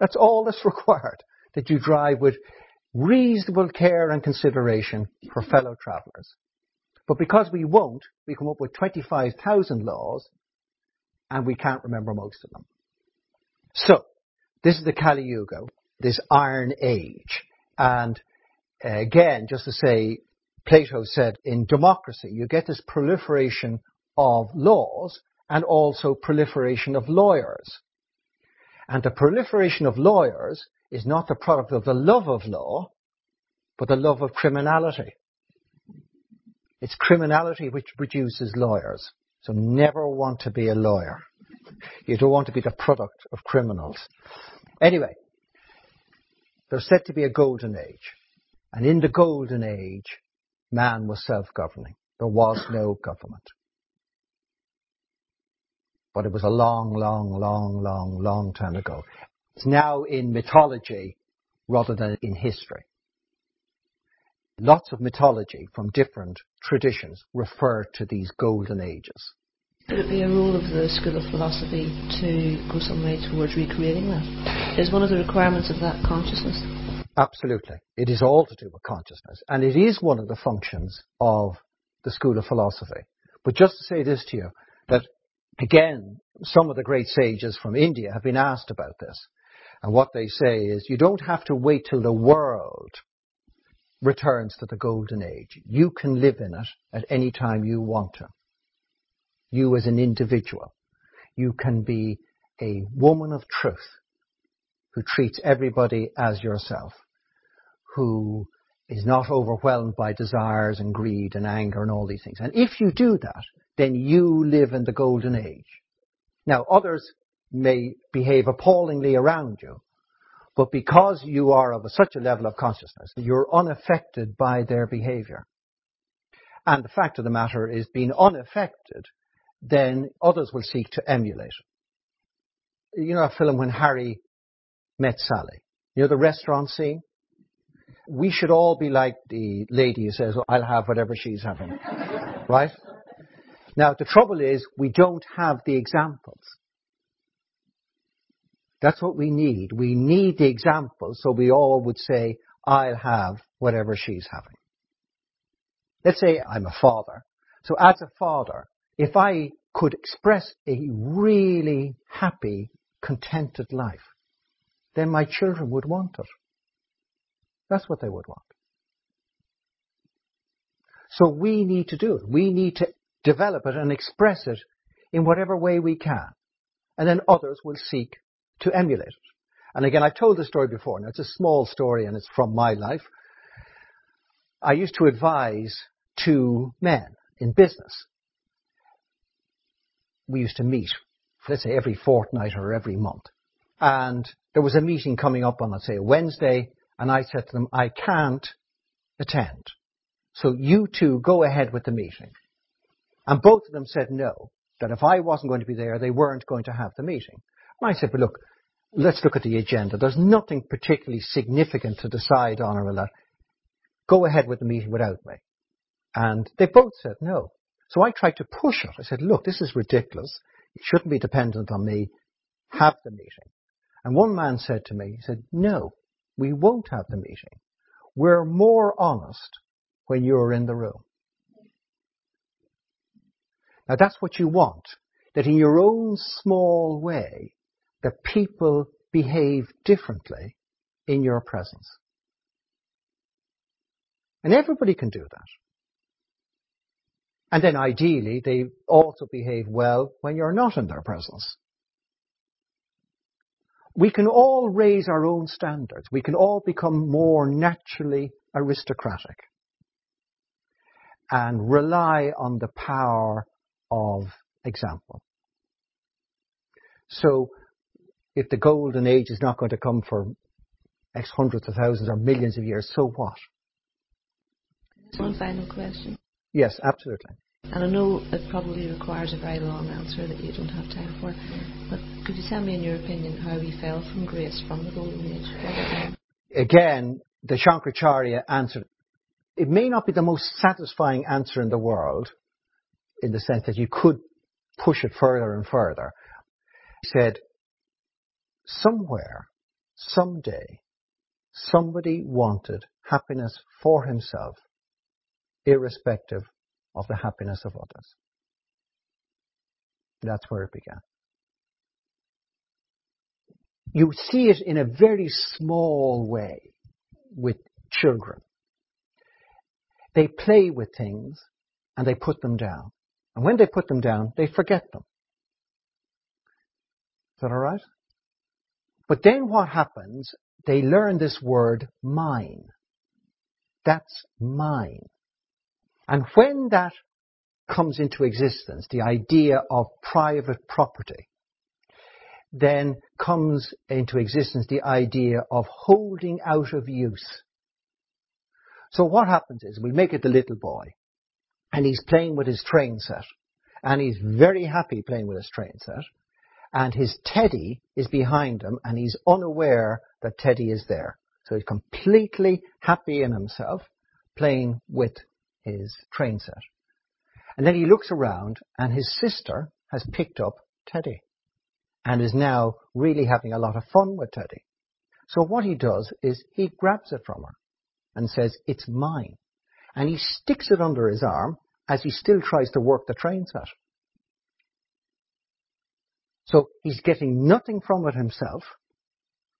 That's all that's [laughs] required, that you drive with reasonable care and consideration for fellow travellers. But because we won't, we come up with 25,000 laws and we can't remember most of them. So, this is the Kali Yuga, this Iron Age. And again, just to say, Plato said in democracy, you get this proliferation of laws and also proliferation of lawyers. And the proliferation of lawyers is not the product of the love of law, but the love of criminality. It's criminality which produces lawyers. So never want to be a lawyer. You don't want to be the product of criminals. Anyway, there's said to be a golden age. And in the golden age, man was self-governing. There was no government. But it was a long, long, long, long, long time ago. It's now in mythology rather than in history. Lots of mythology from different traditions refer to these golden ages. Could it be a role of the School of Philosophy to go some way towards recreating that? Is one of the requirements of that consciousness? Absolutely. It is all to do with consciousness. And it is one of the functions of the School of Philosophy. But just to say this to you, that again, some of the great sages from India have been asked about this. And what they say is, you don't have to wait till the world returns to the golden age. You can live in it at any time you want to. You as an individual. You can be a woman of truth who treats everybody as yourself, who is not overwhelmed by desires and greed and anger and all these things. And if you do that, then you live in the golden age. Now, others may behave appallingly around you, but because you are of such a level of consciousness, you're unaffected by their behavior. And the fact of the matter is, being unaffected, then others will seek to emulate. You know a film when Harry met Sally? You know the restaurant scene? We should all be like the lady who says, oh, I'll have whatever she's having. [laughs] right? Now, the trouble is, we don't have the examples. That's what we need. We need the example so we all would say, I'll have whatever she's having. Let's say I'm a father So as a father, if I could express a really happy, contented life, then my children would want it. That's what they would want. So we need to do it. We need to develop it and express it in whatever way we can. And then others will seek to emulate it. And again, I've told this story before. Now, it's a small story and it's from my life. I used to advise two men in business. We used to meet, let's say, every fortnight or every month. And there was a meeting coming up on, let's say, a Wednesday, and I said to them, I can't attend. So you two go ahead with the meeting. And both of them said no, that if I wasn't going to be there, they weren't going to have the meeting. I said, but look, let's look at the agenda. There's nothing particularly significant to decide on or that. Go ahead with the meeting without me. And they both said no. So I tried to push it. I said, look, this is ridiculous. It shouldn't be dependent on me. Have the meeting. And one man said to me, he said, no, we won't have the meeting. We're more honest when you're in the room. Now that's what you want. That in your own small way, that people behave differently in your presence. And everybody can do that. And then ideally, they also behave well when you're not in their presence. We can all raise our own standards. We can all become more naturally aristocratic and rely on the power of example. If the golden age is not going to come for X hundreds of thousands or millions of years, so what? One final question. Yes, absolutely. And I know it probably requires a very long answer that you don't have time for, but could you tell me, in your opinion, how we fell from grace from the golden age? Again, the Shankaracharya answered. It may not be the most satisfying answer in the world, in the sense that you could push it further and further. He said, somewhere, someday, somebody wanted happiness for himself, irrespective of the happiness of others. That's where it began. You see it in a very small way with children. They play with things and they put them down. And when they put them down, they forget them. Is that alright? But then what happens? They learn this word mine. That's mine. And when that comes into existence, the idea of private property, then comes into existence the idea of holding out of use. So what happens is we make it the little boy and he's playing with his train set and he's very happy playing with his train set and his teddy is behind him and he's unaware that teddy is there. So he's completely happy in himself playing with his train set. And then he looks around and his sister has picked up Teddy and is now really having a lot of fun with Teddy. So what he does is he grabs it from her and says, it's mine. And he sticks it under his arm as he still tries to work the train set. So he's getting nothing from it himself,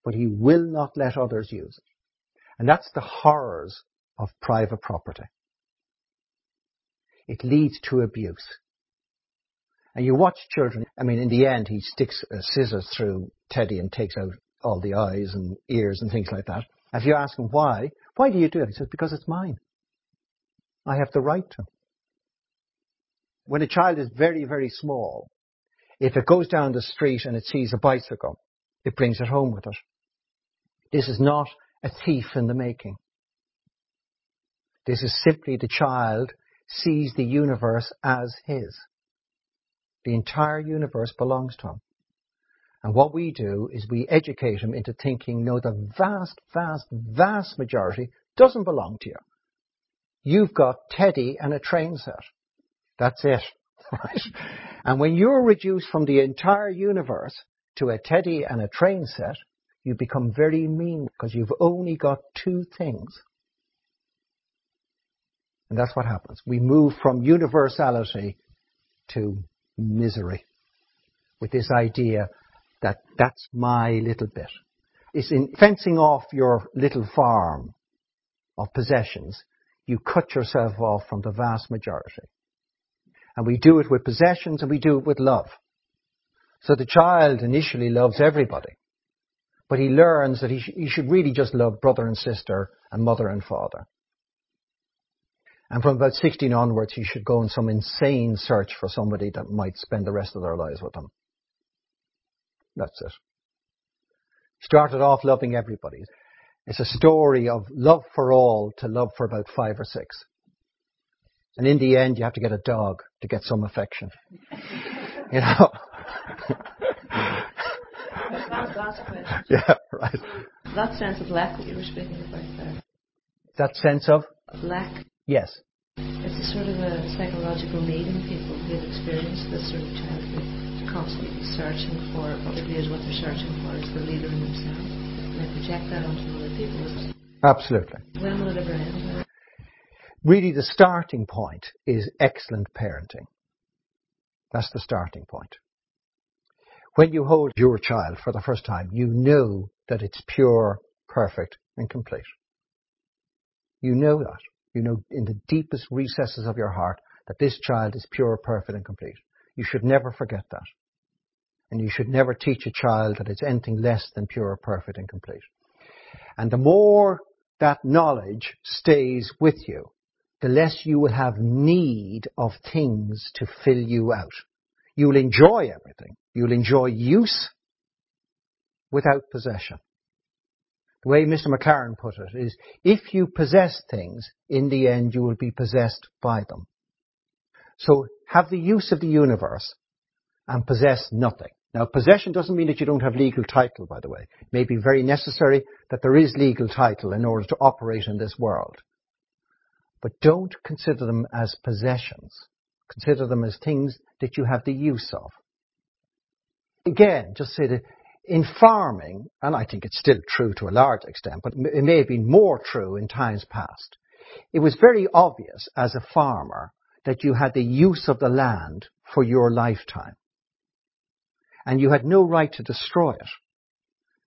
but he will not let others use it. And that's the horrors of private property it leads to abuse. And you watch children, I mean, in the end, he sticks a scissors through Teddy and takes out all the eyes and ears and things like that. If you ask him why, why do you do it? He says, because it's mine. I have the right to. When a child is very, very small, if it goes down the street and it sees a bicycle, it brings it home with it. This is not a thief in the making. This is simply the child sees the universe as his. The entire universe belongs to him. And what we do is we educate him into thinking, no, the vast, vast, vast majority doesn't belong to you. You've got Teddy and a train set. That's it. [laughs] Right? And when you're reduced from the entire universe to a Teddy and a train set, you become very mean because you've only got two things. And that's what happens. We move from universality to misery with this idea that that's my little bit. It's in fencing off your little farm of possessions, you cut yourself off from the vast majority. And we do it with possessions and we do it with love. So the child initially loves everybody. But he learns that he, sh- he should really just love brother and sister and mother and father. And from about 16 onwards, he should go on some insane search for somebody that might spend the rest of their lives with him. That's it. Started off loving everybody. It's a story of love for all to love for about five or six. And in the end, you have to get a dog to get some affection. [laughs] you know? [laughs] yeah, right. That sense of lack that you were speaking about there. That sense of? Lack. Yes. It's a sort of a psychological need in people who have experienced this sort of childhood to constantly be searching for what it is what they're searching for is the leader in themselves. And they project that onto other people. Absolutely. When will it ever end? Really, the starting point is excellent parenting. That's the starting point. When you hold your child for the first time, you know that it's pure, perfect, and complete. You know that. You know in the deepest recesses of your heart that this child is pure, perfect, and complete. You should never forget that. And you should never teach a child that it's anything less than pure, perfect, and complete. And the more that knowledge stays with you, the less you will have need of things to fill you out. You'll enjoy everything. You'll enjoy use without possession. The way Mr. MacLaren put it is, if you possess things, in the end you will be possessed by them. So have the use of the universe and possess nothing. Now possession doesn't mean that you don't have legal title, by the way. It may be very necessary that there is legal title in order to operate in this world. But don't consider them as possessions. Consider them as things that you have the use of. Again, just say that in farming, and I think it's still true to a large extent, but it may have been more true in times past, it was very obvious as a farmer that you had the use of the land for your lifetime. And you had no right to destroy it.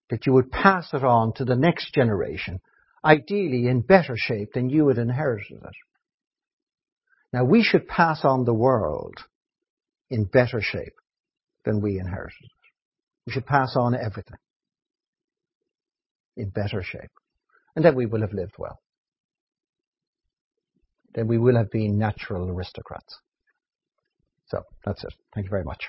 That you would pass it on to the next generation, ideally in better shape than you had inherited it. Now we should pass on the world in better shape than we inherited it. We should pass on everything in better shape. And then we will have lived well. Then we will have been natural aristocrats. So that's it. Thank you very much.